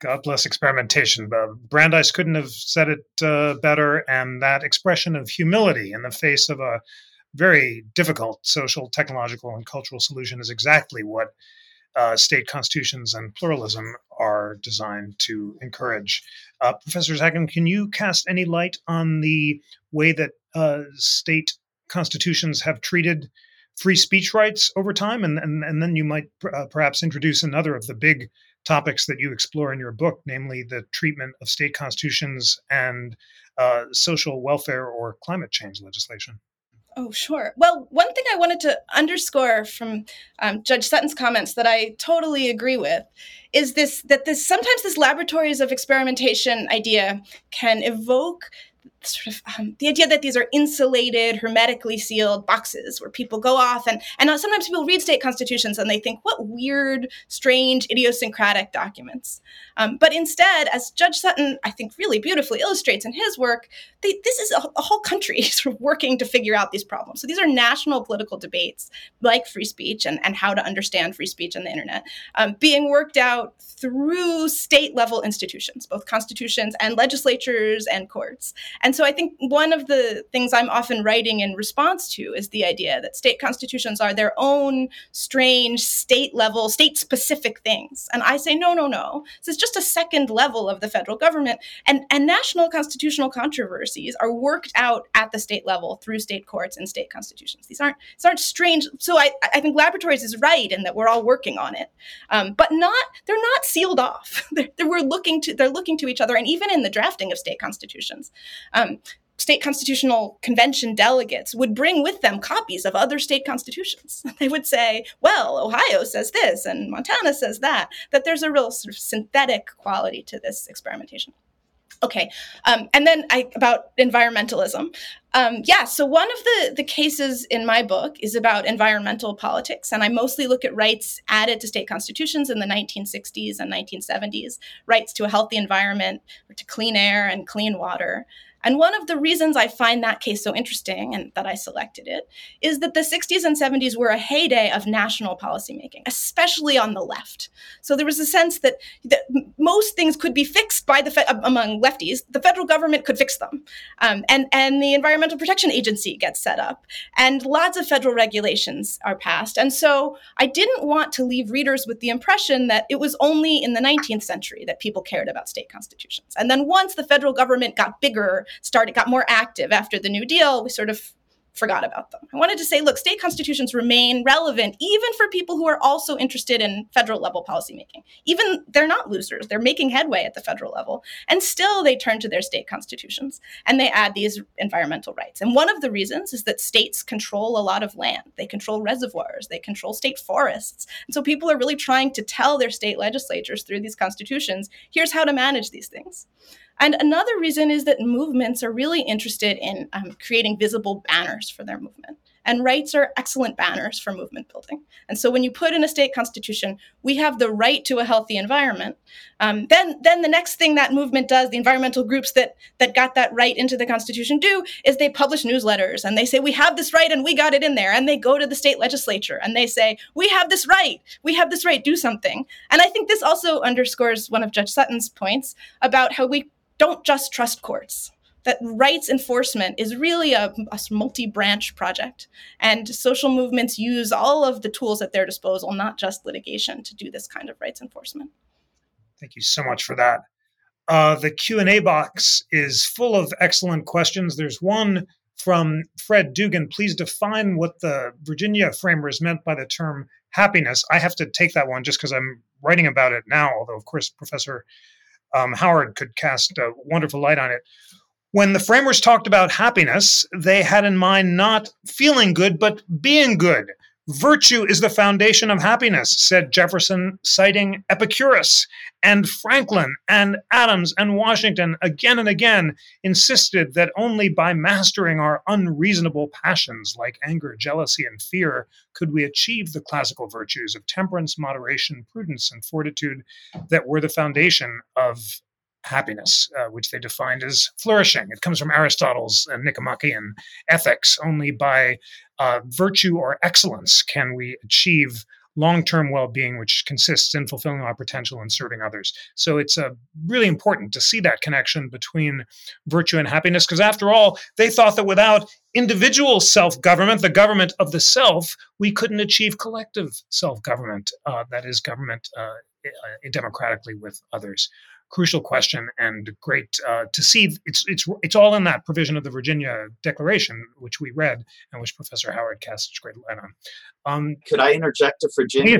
[SPEAKER 2] God bless experimentation. Uh, Brandeis couldn't have said it uh, better. And that expression of humility in the face of a very difficult social, technological, and cultural solution is exactly what uh, state constitutions and pluralism are designed to encourage. Uh, Professor Zackin, can you cast any light on the way that uh, state constitutions have treated free speech rights over time? And, and, and then you might pr- uh, perhaps introduce another of the big topics that you explore in your book, namely the treatment of state constitutions and uh, social welfare or climate change legislation.
[SPEAKER 5] Oh, sure. Well, one thing I wanted to underscore from um, Judge Sutton's comments that I totally agree with is this that this sometimes this laboratories of experimentation idea can evoke sort of um, the idea that these are insulated, hermetically sealed boxes where people go off and and sometimes people read state constitutions and they think what weird, strange, idiosyncratic documents. Um, but instead, as Judge Sutton, I think, really beautifully illustrates in his work, they, this is a, a whole country sort of working to figure out these problems. So these are national political debates like free speech and, and how to understand free speech on the internet um, being worked out through state level institutions, both constitutions and legislatures and courts. And so I think one of the things I'm often writing in response to is the idea that state constitutions are their own strange state level, state specific things. And I say, no, no, no. This is just a second level of the federal government. And, and national constitutional controversies are worked out at the state level through state courts and state constitutions. These aren't, these aren't strange. So I, I think laboratories is right in that we're all working on it, um, but not, they're not sealed off. they're, they're, we're looking to, they're looking to each other. And even in the drafting of state constitutions, um, state constitutional convention delegates would bring with them copies of other state constitutions. They would say, well, Ohio says this and Montana says that, that there's a real sort of synthetic quality to this experimentation. Okay, um, and then I, about environmentalism. Um, yeah, so one of the, the cases in my book is about environmental politics, and I mostly look at rights added to state constitutions in the 1960s and 1970s rights to a healthy environment, to clean air and clean water. And one of the reasons I find that case so interesting and that I selected it is that the 60s and 70s were a heyday of national policymaking, especially on the left. So there was a sense that, that most things could be fixed by the fe- among lefties. The federal government could fix them, um, and and the Environmental Protection Agency gets set up, and lots of federal regulations are passed. And so I didn't want to leave readers with the impression that it was only in the 19th century that people cared about state constitutions. And then once the federal government got bigger started got more active after the New Deal, we sort of forgot about them. I wanted to say, look, state constitutions remain relevant even for people who are also interested in federal level policymaking. Even they're not losers, they're making headway at the federal level. And still they turn to their state constitutions and they add these environmental rights. And one of the reasons is that states control a lot of land, they control reservoirs, they control state forests. And so people are really trying to tell their state legislatures through these constitutions here's how to manage these things. And another reason is that movements are really interested in um, creating visible banners for their movement. And rights are excellent banners for movement building. And so when you put in a state constitution, we have the right to a healthy environment. Um, then, then the next thing that movement does, the environmental groups that that got that right into the constitution do, is they publish newsletters and they say we have this right and we got it in there. And they go to the state legislature and they say we have this right, we have this right, do something. And I think this also underscores one of Judge Sutton's points about how we don't just trust courts. That rights enforcement is really a, a multi-branch project. And social movements use all of the tools at their disposal not just litigation to do this kind of rights enforcement.
[SPEAKER 2] Thank you so much for that. Uh, the q&a box is full of excellent questions. There's one from fred dugan. Please define what the virginia framers meant by the term happiness. I have to take that one just because i'm writing about it now although of course professor um, Howard could cast a wonderful light on it. When the framers talked about happiness, they had in mind not feeling good, but being good. Virtue is the foundation of happiness, said Jefferson, citing Epicurus. And Franklin and Adams and Washington again and again insisted that only by mastering our unreasonable passions like anger, jealousy, and fear could we achieve the classical virtues of temperance, moderation, prudence, and fortitude that were the foundation of happiness, uh, which they defined as flourishing. It comes from Aristotle's uh, Nicomachean Ethics. Only by uh, virtue or excellence can we achieve long term well being, which consists in fulfilling our potential and serving others. So it's uh, really important to see that connection between virtue and happiness, because after all, they thought that without individual self government, the government of the self, we couldn't achieve collective self government, uh, that is, government uh, democratically with others crucial question and great uh, to see. It's it's it's all in that provision of the Virginia Declaration, which we read and which Professor Howard cast such great light on.
[SPEAKER 4] Um, Could I interject to Virginia?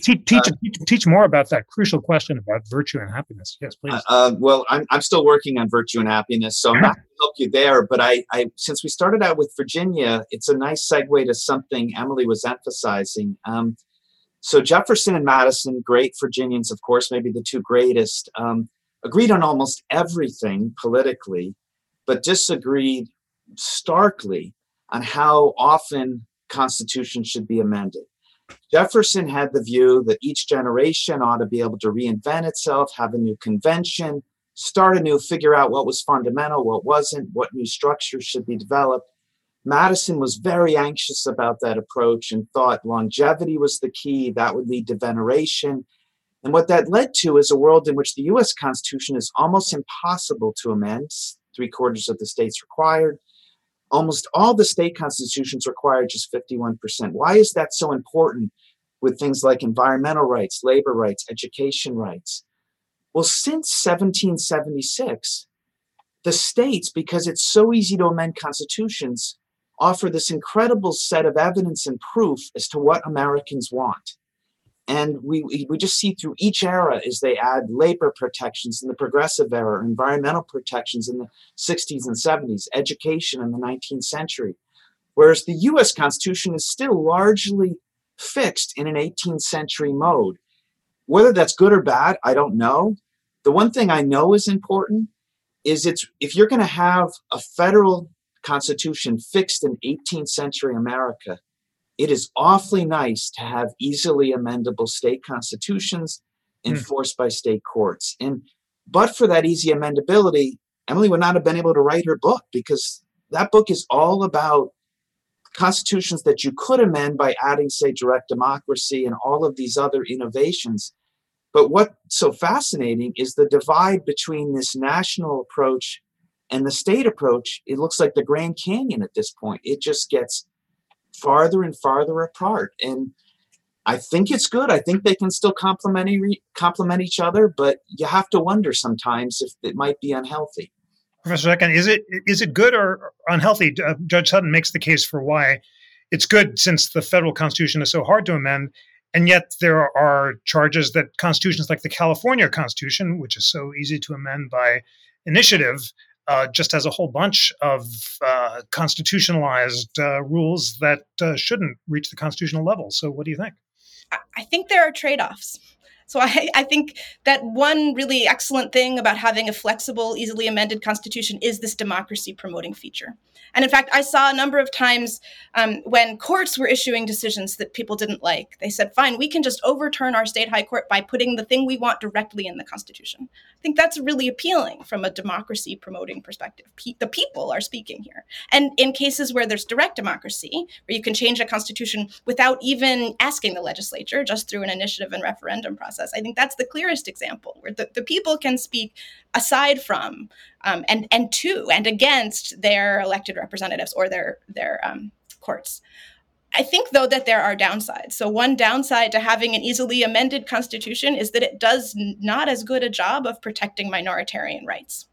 [SPEAKER 2] teach, teach, uh, teach, more about that crucial question about virtue and happiness. Yes, please. Uh,
[SPEAKER 4] uh well, I'm, I'm still working on virtue and happiness, so I'm not going to help you there. But I, I, since we started out with Virginia, it's a nice segue to something Emily was emphasizing. Um, so Jefferson and Madison, great Virginians, of course, maybe the two greatest, um, agreed on almost everything politically, but disagreed starkly on how often constitutions should be amended. Jefferson had the view that each generation ought to be able to reinvent itself, have a new convention, start anew, figure out what was fundamental, what wasn't, what new structures should be developed. Madison was very anxious about that approach and thought longevity was the key, that would lead to veneration. And what that led to is a world in which the US Constitution is almost impossible to amend, three quarters of the states required. Almost all the state constitutions require just 51%. Why is that so important with things like environmental rights, labor rights, education rights? Well, since 1776, the states, because it's so easy to amend constitutions, offer this incredible set of evidence and proof as to what Americans want. And we, we just see through each era as they add labor protections in the progressive era, environmental protections in the 60s and 70s, education in the 19th century. Whereas the US Constitution is still largely fixed in an 18th century mode. Whether that's good or bad, I don't know. The one thing I know is important is it's if you're going to have a federal constitution fixed in 18th century America, it is awfully nice to have easily amendable state constitutions hmm. enforced mm. by state courts. And but for that easy amendability, Emily would not have been able to write her book because that book is all about constitutions that you could amend by adding, say, direct democracy and all of these other innovations. But what's so fascinating is the divide between this national approach and the state approach, it looks like the Grand Canyon at this point. It just gets farther and farther apart. And I think it's good. I think they can still complement complement each other, but you have to wonder sometimes if it might be unhealthy.
[SPEAKER 2] Professor Zackin, is it is it good or unhealthy? Uh, Judge Sutton makes the case for why it's good since the federal constitution is so hard to amend, and yet there are charges that constitutions like the California Constitution, which is so easy to amend by initiative, uh, just has a whole bunch of uh, constitutionalized uh, rules that uh, shouldn't reach the constitutional level. So, what do you think?
[SPEAKER 5] I think there are trade offs. So I, I, think that one really excellent thing about having a flexible, easily amended constitution is this democracy promoting feature. And in fact, I saw a number of times um, when courts were issuing decisions that people didn't like. They said, fine, we can just overturn our state high court by putting the thing we want directly in the Constitution. I think that's really appealing from a democracy promoting perspective. Pe- the people are speaking here. And in cases where there's direct democracy, where you can change a Constitution without even asking the legislature, just through an initiative and referendum process, I think that's the clearest example where the, the people can speak aside from um, and and to and against their elected representatives or their their um, courts. I think, though, that there are downsides. So, one downside to having an easily amended constitution is that it does not as good a job of protecting minoritarian rights.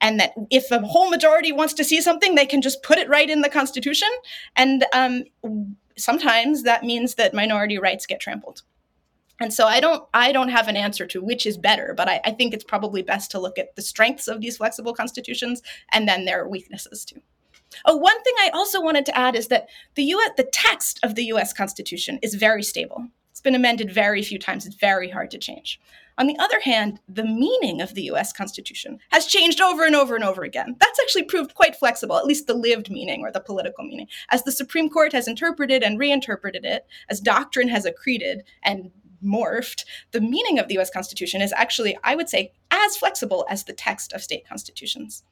[SPEAKER 5] And that if a whole majority wants to see something, they can just put it right in the constitution. And um, sometimes that means that minority rights get trampled. And so I don't I don't have an answer to which is better, but I, I think it's probably best to look at the strengths of these flexible constitutions and then their weaknesses too. Oh, one thing I also wanted to add is that the US the text of the US Constitution is very stable. It's been amended very few times. It's very hard to change. On the other hand, the meaning of the US Constitution has changed over and over and over again. That's actually proved quite flexible, at least the lived meaning or the political meaning. As the Supreme Court has interpreted and reinterpreted it, as doctrine has accreted and morphed, the meaning of the US Constitution is actually, I would say, as flexible as the text of state constitutions.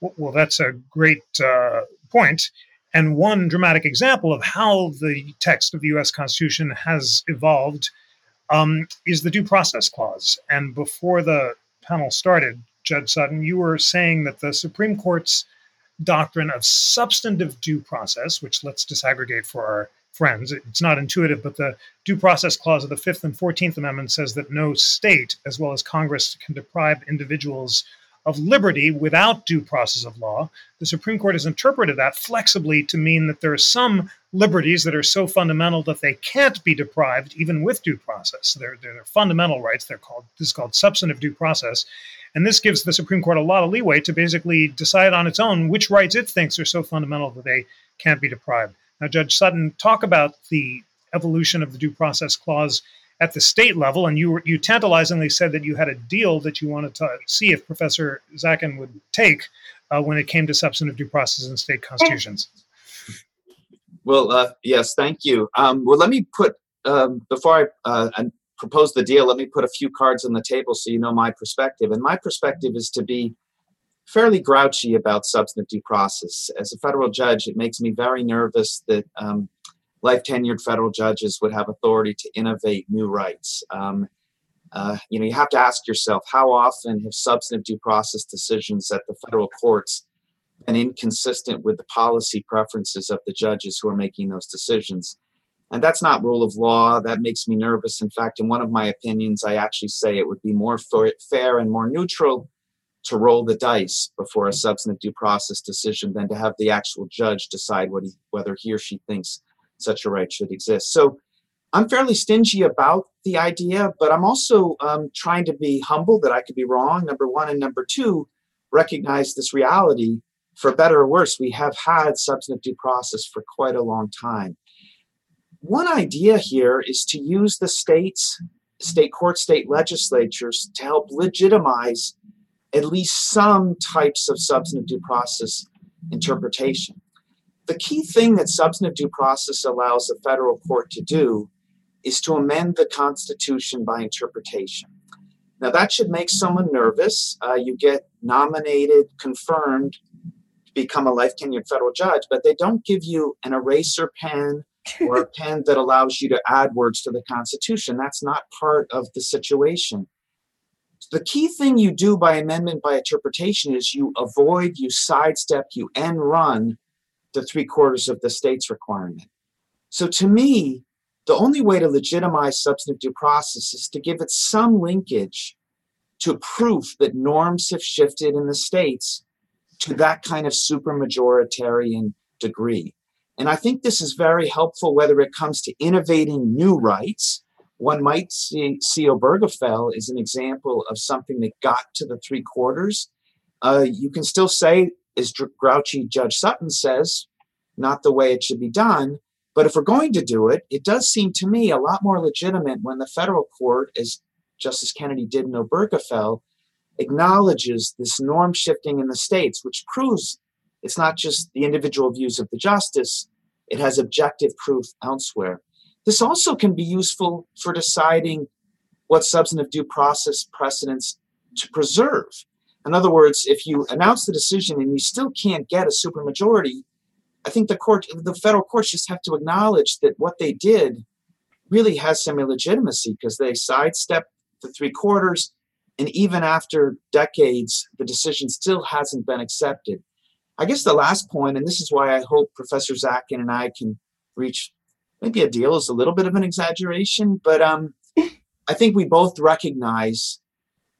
[SPEAKER 2] Well, that's a great uh, point. And one dramatic example of how the text of the US Constitution has evolved um, is the Due Process Clause. And before the panel started, Judge Sutton, you were saying that the Supreme Court's doctrine of substantive due process, which let's disaggregate for our friends. It's not intuitive, but the Due Process Clause of the Fifth and Fourteenth Amendment says that no state, as well as Congress, can deprive individuals of liberty without due process of law. The Supreme Court has interpreted that flexibly to mean that there are some liberties that are so fundamental that they can't be deprived even with due process. They're, they're fundamental rights. They're called this is called substantive due process. And this gives the Supreme Court a lot of leeway to basically decide on its own which rights it thinks are so fundamental that they can't be deprived. Now, Judge Sutton, talk about the evolution of the due process clause at the state level, and you you tantalizingly said that you had a deal that you wanted to see if Professor Zackin would take uh, when it came to substantive due process in state constitutions.
[SPEAKER 4] Well, uh, yes, thank you. Um, well, let me put um, before I uh, propose the deal. Let me put a few cards on the table so you know my perspective. And my perspective is to be fairly grouchy about substantive due process. As a federal judge, it makes me very nervous that um, life tenured federal judges would have authority to innovate new rights. Um, uh, you know, you have to ask yourself how often have substantive due process decisions at the federal courts been inconsistent with the policy preferences of the judges who are making those decisions? And that's not rule of law. That makes me nervous. In fact, in one of my opinions, I actually say it would be more fair and more neutral to roll the dice before a substantive due process decision than to have the actual judge decide he, whether he or she thinks such a right should exist. So I'm fairly stingy about the idea, but I'm also um, trying to be humble that I could be wrong, number one. And number two, recognize this reality. For better or worse, we have had substantive due process for quite a long time. One idea here is to use the states, state court, state legislatures to help legitimize at least some types of substantive due process interpretation. The key thing that substantive due process allows the federal court to do is to amend the Constitution by interpretation. Now, that should make someone nervous. Uh, you get nominated, confirmed to become a life tenured federal judge, but they don't give you an eraser pen or a pen that allows you to add words to the Constitution. That's not part of the situation. The key thing you do by amendment by interpretation is you avoid, you sidestep, you end run the three quarters of the state's requirement. So to me, the only way to legitimize substantive due process is to give it some linkage to proof that norms have shifted in the states to that kind of supermajoritarian degree. And I think this is very helpful whether it comes to innovating new rights. One might see, see Obergefell as an example of something that got to the three quarters. Uh, you can still say, as grouchy Judge Sutton says, not the way it should be done. But if we're going to do it, it does seem to me a lot more legitimate when the federal court, as Justice Kennedy did in Obergefell, acknowledges this norm shifting in the states, which proves it's not just the individual views of the justice, it has objective proof elsewhere. This also can be useful for deciding what substantive due process precedents to preserve. In other words, if you announce the decision and you still can't get a supermajority, I think the court, the federal courts just have to acknowledge that what they did really has some illegitimacy because they sidestepped the three quarters, and even after decades, the decision still hasn't been accepted. I guess the last point, and this is why I hope Professor Zackin and I can reach maybe a deal is a little bit of an exaggeration, but um, I think we both recognize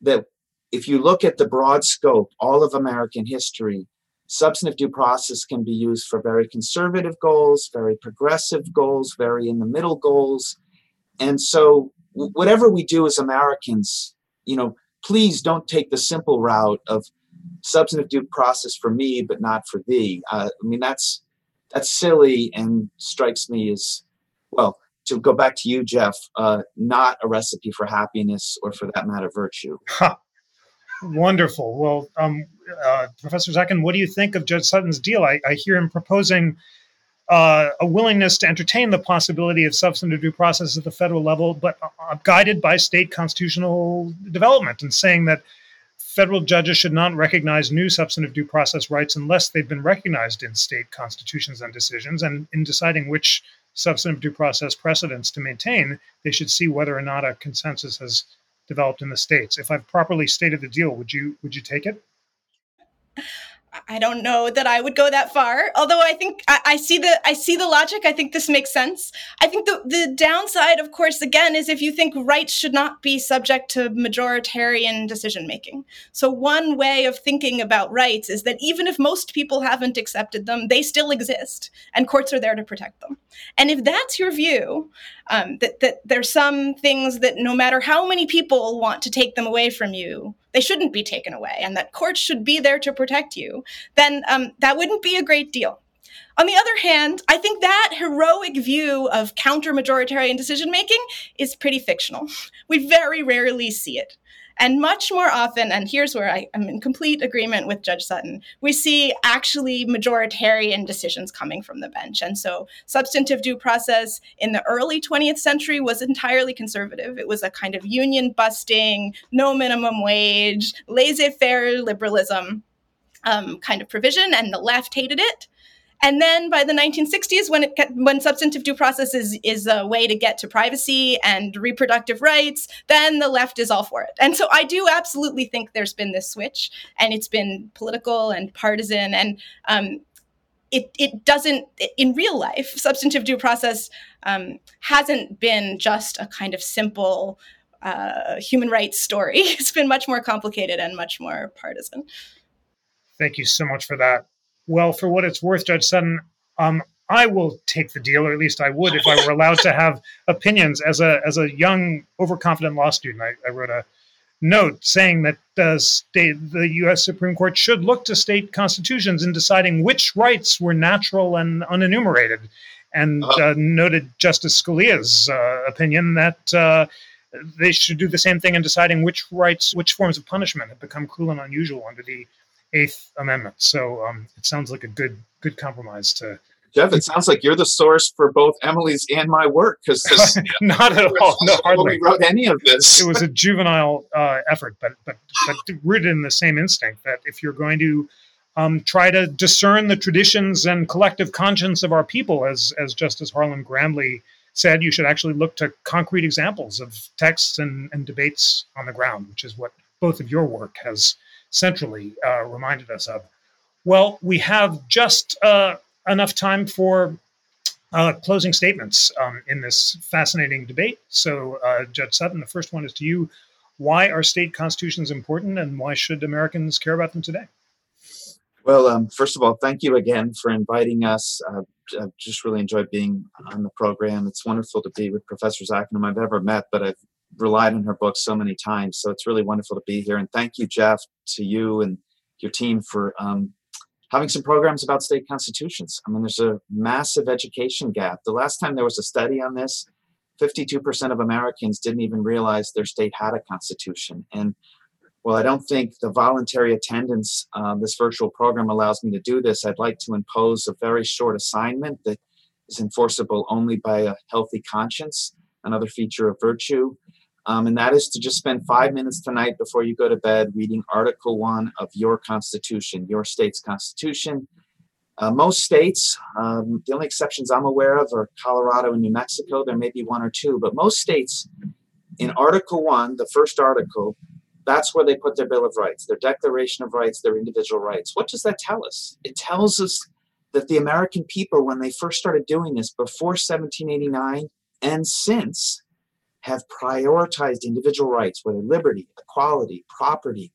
[SPEAKER 4] that if you look at the broad scope, all of American history, substantive due process can be used for very conservative goals, very progressive goals, very in the middle goals. And so, whatever we do as Americans, you know, please don't take the simple route of substantive due process for me, but not for thee. Uh, I mean, that's that's silly and strikes me as well. To go back to you, Jeff, uh, not a recipe for happiness or, for that matter, virtue.
[SPEAKER 2] Huh. Wonderful. Well, um, uh, Professor Zackin, what do you think of Judge Sutton's deal? I, I hear him proposing uh, a willingness to entertain the possibility of substantive due process at the federal level, but uh, guided by state constitutional development, and saying that federal judges should not recognize new substantive due process rights unless they've been recognized in state constitutions and decisions. And in deciding which substantive due process precedents to maintain, they should see whether or not a consensus has developed in the states. If I've properly stated the deal, would you would you take it?
[SPEAKER 5] I don't know that I would go that far. Although I think I, I, see the I see the logic. I think this makes sense. I think the the downside, of course, again, is if you think rights should not be subject to majoritarian decision making. So one way of thinking about rights is that even if most people haven't accepted them, they still exist, and courts are there to protect them. And if that's your view, um, that that there's some things that no matter how many people want to take them away from you, they shouldn't be taken away, and that courts should be there to protect you, then um, that wouldn't be a great deal. On the other hand, I think that heroic view of counter majoritarian decision making is pretty fictional. We very rarely see it. And much more often, and here's where I am in complete agreement with Judge Sutton, we see actually majoritarian decisions coming from the bench. And so substantive due process in the early 20th century was entirely conservative. It was a kind of union busting, no minimum wage, laissez faire liberalism um, kind of provision, and the left hated it. And then by the 1960s, when it when substantive due process is, is a way to get to privacy and reproductive rights, then the left is all for it. And so I do absolutely think there's been this switch, and it's been political and partisan, and um, it it doesn't in real life substantive due process um, hasn't been just a kind of simple uh, human rights story. It's been much more complicated and much more partisan.
[SPEAKER 2] Thank you so much for that well, for what it's worth, Judge Sutton, um, I will take the deal, or at least I would if I were allowed to have opinions. As a as a young, overconfident law student, I, I wrote a note saying that uh, state, the U.S. Supreme Court should look to state constitutions in deciding which rights were natural and unenumerated, and uh-huh. uh, noted Justice Scalia's uh, opinion that uh, they should do the same thing in deciding which rights, which forms of punishment have become cruel and unusual under the Eighth Amendment. So um, it sounds like a good good compromise to.
[SPEAKER 4] Jeff, it sounds like you're the source for both Emily's and my work because
[SPEAKER 2] not at all. No, hardly.
[SPEAKER 4] Wrote any of this.
[SPEAKER 2] it was a juvenile uh, effort, but but but rooted in the same instinct that if you're going to um, try to discern the traditions and collective conscience of our people, as as Justice Harlan Grandlie said, you should actually look to concrete examples of texts and, and debates on the ground, which is what both of your work has centrally uh, reminded us of. Well, we have just uh, enough time for uh, closing statements um, in this fascinating debate. So, uh, Judge Sutton, the first one is to you. Why are state constitutions important and why should Americans care about them today?
[SPEAKER 4] Well, um, first of all, thank you again for inviting us. Uh, I've just really enjoyed being on the program. It's wonderful to be with Professor Zach, whom I've ever met, but I've relied on her book so many times. So it's really wonderful to be here. And thank you, Jeff, to you and your team for um, having some programs about state constitutions. I mean, there's a massive education gap. The last time there was a study on this, 52% of Americans didn't even realize their state had a constitution. And well, I don't think the voluntary attendance, uh, this virtual program allows me to do this. I'd like to impose a very short assignment that is enforceable only by a healthy conscience, another feature of virtue. Um, and that is to just spend five minutes tonight before you go to bed reading Article 1 of your Constitution, your state's Constitution. Uh, most states, um, the only exceptions I'm aware of are Colorado and New Mexico. There may be one or two, but most states, in Article 1, the first article, that's where they put their Bill of Rights, their Declaration of Rights, their individual rights. What does that tell us? It tells us that the American people, when they first started doing this before 1789 and since, have prioritized individual rights, whether liberty, equality, property.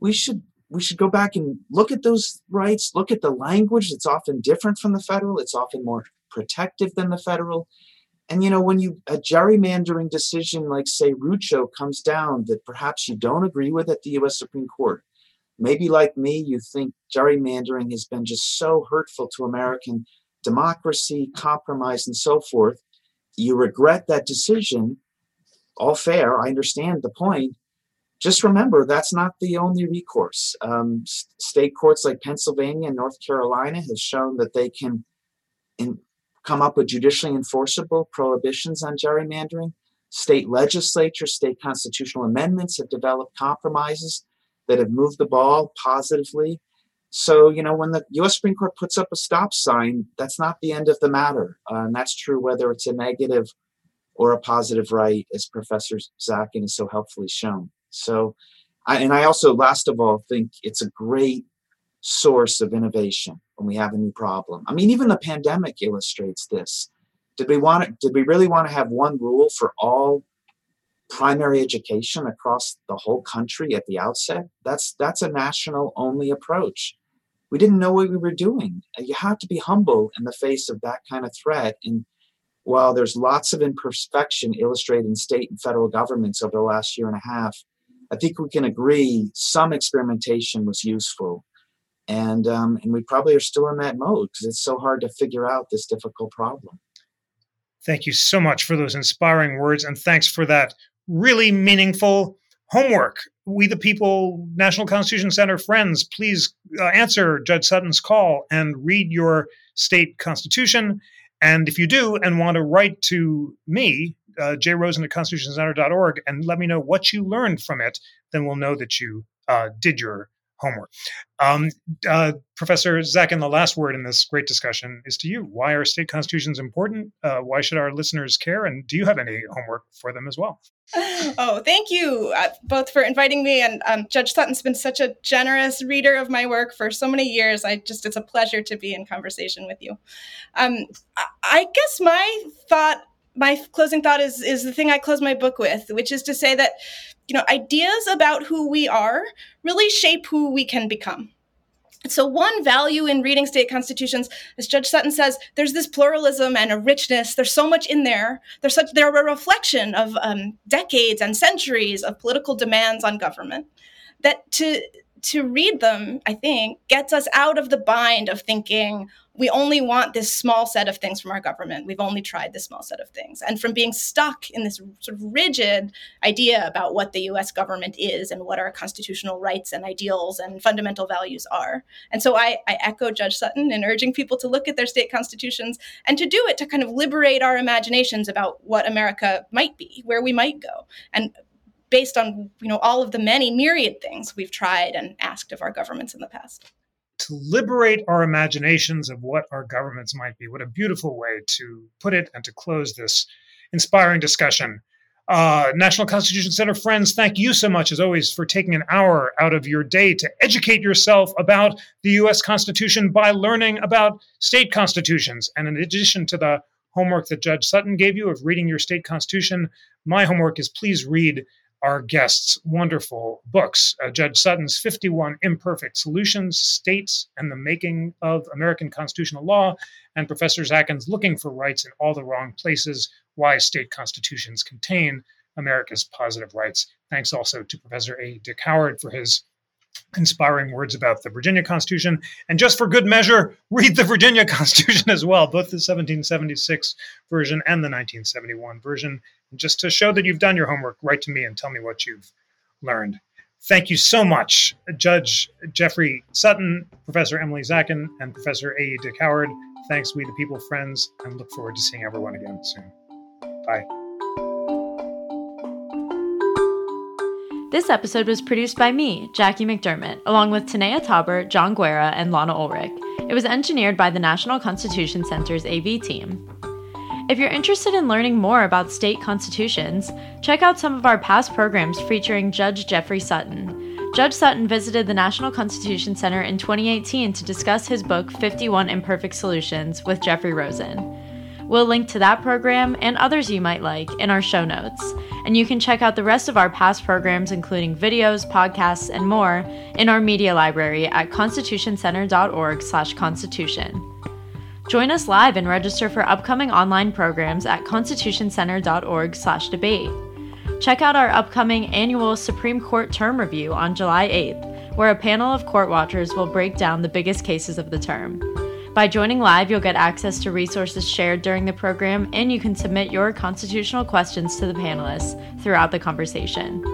[SPEAKER 4] We should we should go back and look at those rights, look at the language that's often different from the federal, it's often more protective than the federal. And you know, when you a gerrymandering decision like say Rucho comes down that perhaps you don't agree with at the US Supreme Court, maybe like me, you think gerrymandering has been just so hurtful to American democracy, compromise, and so forth. You regret that decision, all fair. I understand the point. Just remember that's not the only recourse. Um, state courts like Pennsylvania and North Carolina have shown that they can in, come up with judicially enforceable prohibitions on gerrymandering. State legislatures, state constitutional amendments have developed compromises that have moved the ball positively. So, you know, when the US Supreme Court puts up a stop sign, that's not the end of the matter. Uh, and that's true whether it's a negative or a positive right, as Professor Zackin has so helpfully shown. So, I, and I also, last of all, think it's a great source of innovation when we have a new problem. I mean, even the pandemic illustrates this. Did we want to, did we really want to have one rule for all primary education across the whole country at the outset? That's that's a national only approach. We didn't know what we were doing. You have to be humble in the face of that kind of threat. And while there's lots of imperfection illustrated in state and federal governments over the last year and a half, I think we can agree some experimentation was useful. And, um, and we probably are still in that mode because it's so hard to figure out this difficult problem.
[SPEAKER 2] Thank you so much for those inspiring words, and thanks for that really meaningful homework. We, the people, National Constitution Center friends, please uh, answer Judge Sutton's call and read your state constitution. And if you do and want to write to me, uh, jrosen at constitutioncenter.org, and let me know what you learned from it, then we'll know that you uh, did your homework. Um, uh, Professor Zackin, the last word in this great discussion is to you. Why are state constitutions important? Uh, why should our listeners care? And do you have any homework for them as well?
[SPEAKER 5] Oh, thank you uh, both for inviting me. And um, Judge Sutton's been such a generous reader of my work for so many years. I just, it's a pleasure to be in conversation with you. Um, I guess my thought, my closing thought is, is the thing I close my book with, which is to say that you know, ideas about who we are really shape who we can become. So, one value in reading state constitutions, as Judge Sutton says, there's this pluralism and a richness. There's so much in there. There's such they're a reflection of um, decades and centuries of political demands on government. That to to read them, I think, gets us out of the bind of thinking we only want this small set of things from our government. We've only tried this small set of things. And from being stuck in this sort of rigid idea about what the US government is and what our constitutional rights and ideals and fundamental values are. And so I, I echo Judge Sutton in urging people to look at their state constitutions and to do it to kind of liberate our imaginations about what America might be, where we might go. And based on you know all of the many myriad things we've tried and asked of our governments in the past
[SPEAKER 2] to liberate our imaginations of what our governments might be what a beautiful way to put it and to close this inspiring discussion uh, National Constitution Center friends, thank you so much, as always, for taking an hour out of your day to educate yourself about the U.S. Constitution by learning about state constitutions. And in addition to the homework that Judge Sutton gave you of reading your state constitution, my homework is please read our guests' wonderful books uh, Judge Sutton's 51 Imperfect Solutions, States and the Making of American Constitutional Law, and Professor Zackin's Looking for Rights in All the Wrong Places Why State Constitutions Contain America's Positive Rights. Thanks also to Professor A. Dick Howard for his inspiring words about the Virginia Constitution. And just for good measure, read the Virginia Constitution as well, both the 1776 version and the 1971 version. And just to show that you've done your homework, write to me and tell me what you've learned. Thank you so much, Judge Jeffrey Sutton, Professor Emily Zackin, and Professor A. Dick. Thanks, we the people friends, and look forward to seeing everyone again soon. Bye.
[SPEAKER 1] This episode was produced by me, Jackie McDermott, along with Tanaya Tauber, John Guerra, and Lana Ulrich. It was engineered by the National Constitution Center's AV team. If you're interested in learning more about state constitutions, check out some of our past programs featuring Judge Jeffrey Sutton. Judge Sutton visited the National Constitution Center in 2018 to discuss his book 51 Imperfect Solutions with Jeffrey Rosen. We'll link to that program and others you might like in our show notes. And you can check out the rest of our past programs, including videos, podcasts, and more, in our media library at constitutioncenter.org/constitution. Join us live and register for upcoming online programs at constitutioncenter.org/debate. Check out our upcoming annual Supreme Court term review on July 8th, where a panel of court watchers will break down the biggest cases of the term. By joining live, you'll get access to resources shared during the program, and you can submit your constitutional questions to the panelists throughout the conversation.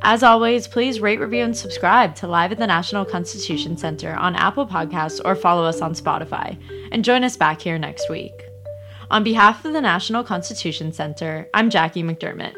[SPEAKER 1] As always, please rate, review, and subscribe to Live at the National Constitution Center on Apple Podcasts or follow us on Spotify, and join us back here next week. On behalf of the National Constitution Center, I'm Jackie McDermott.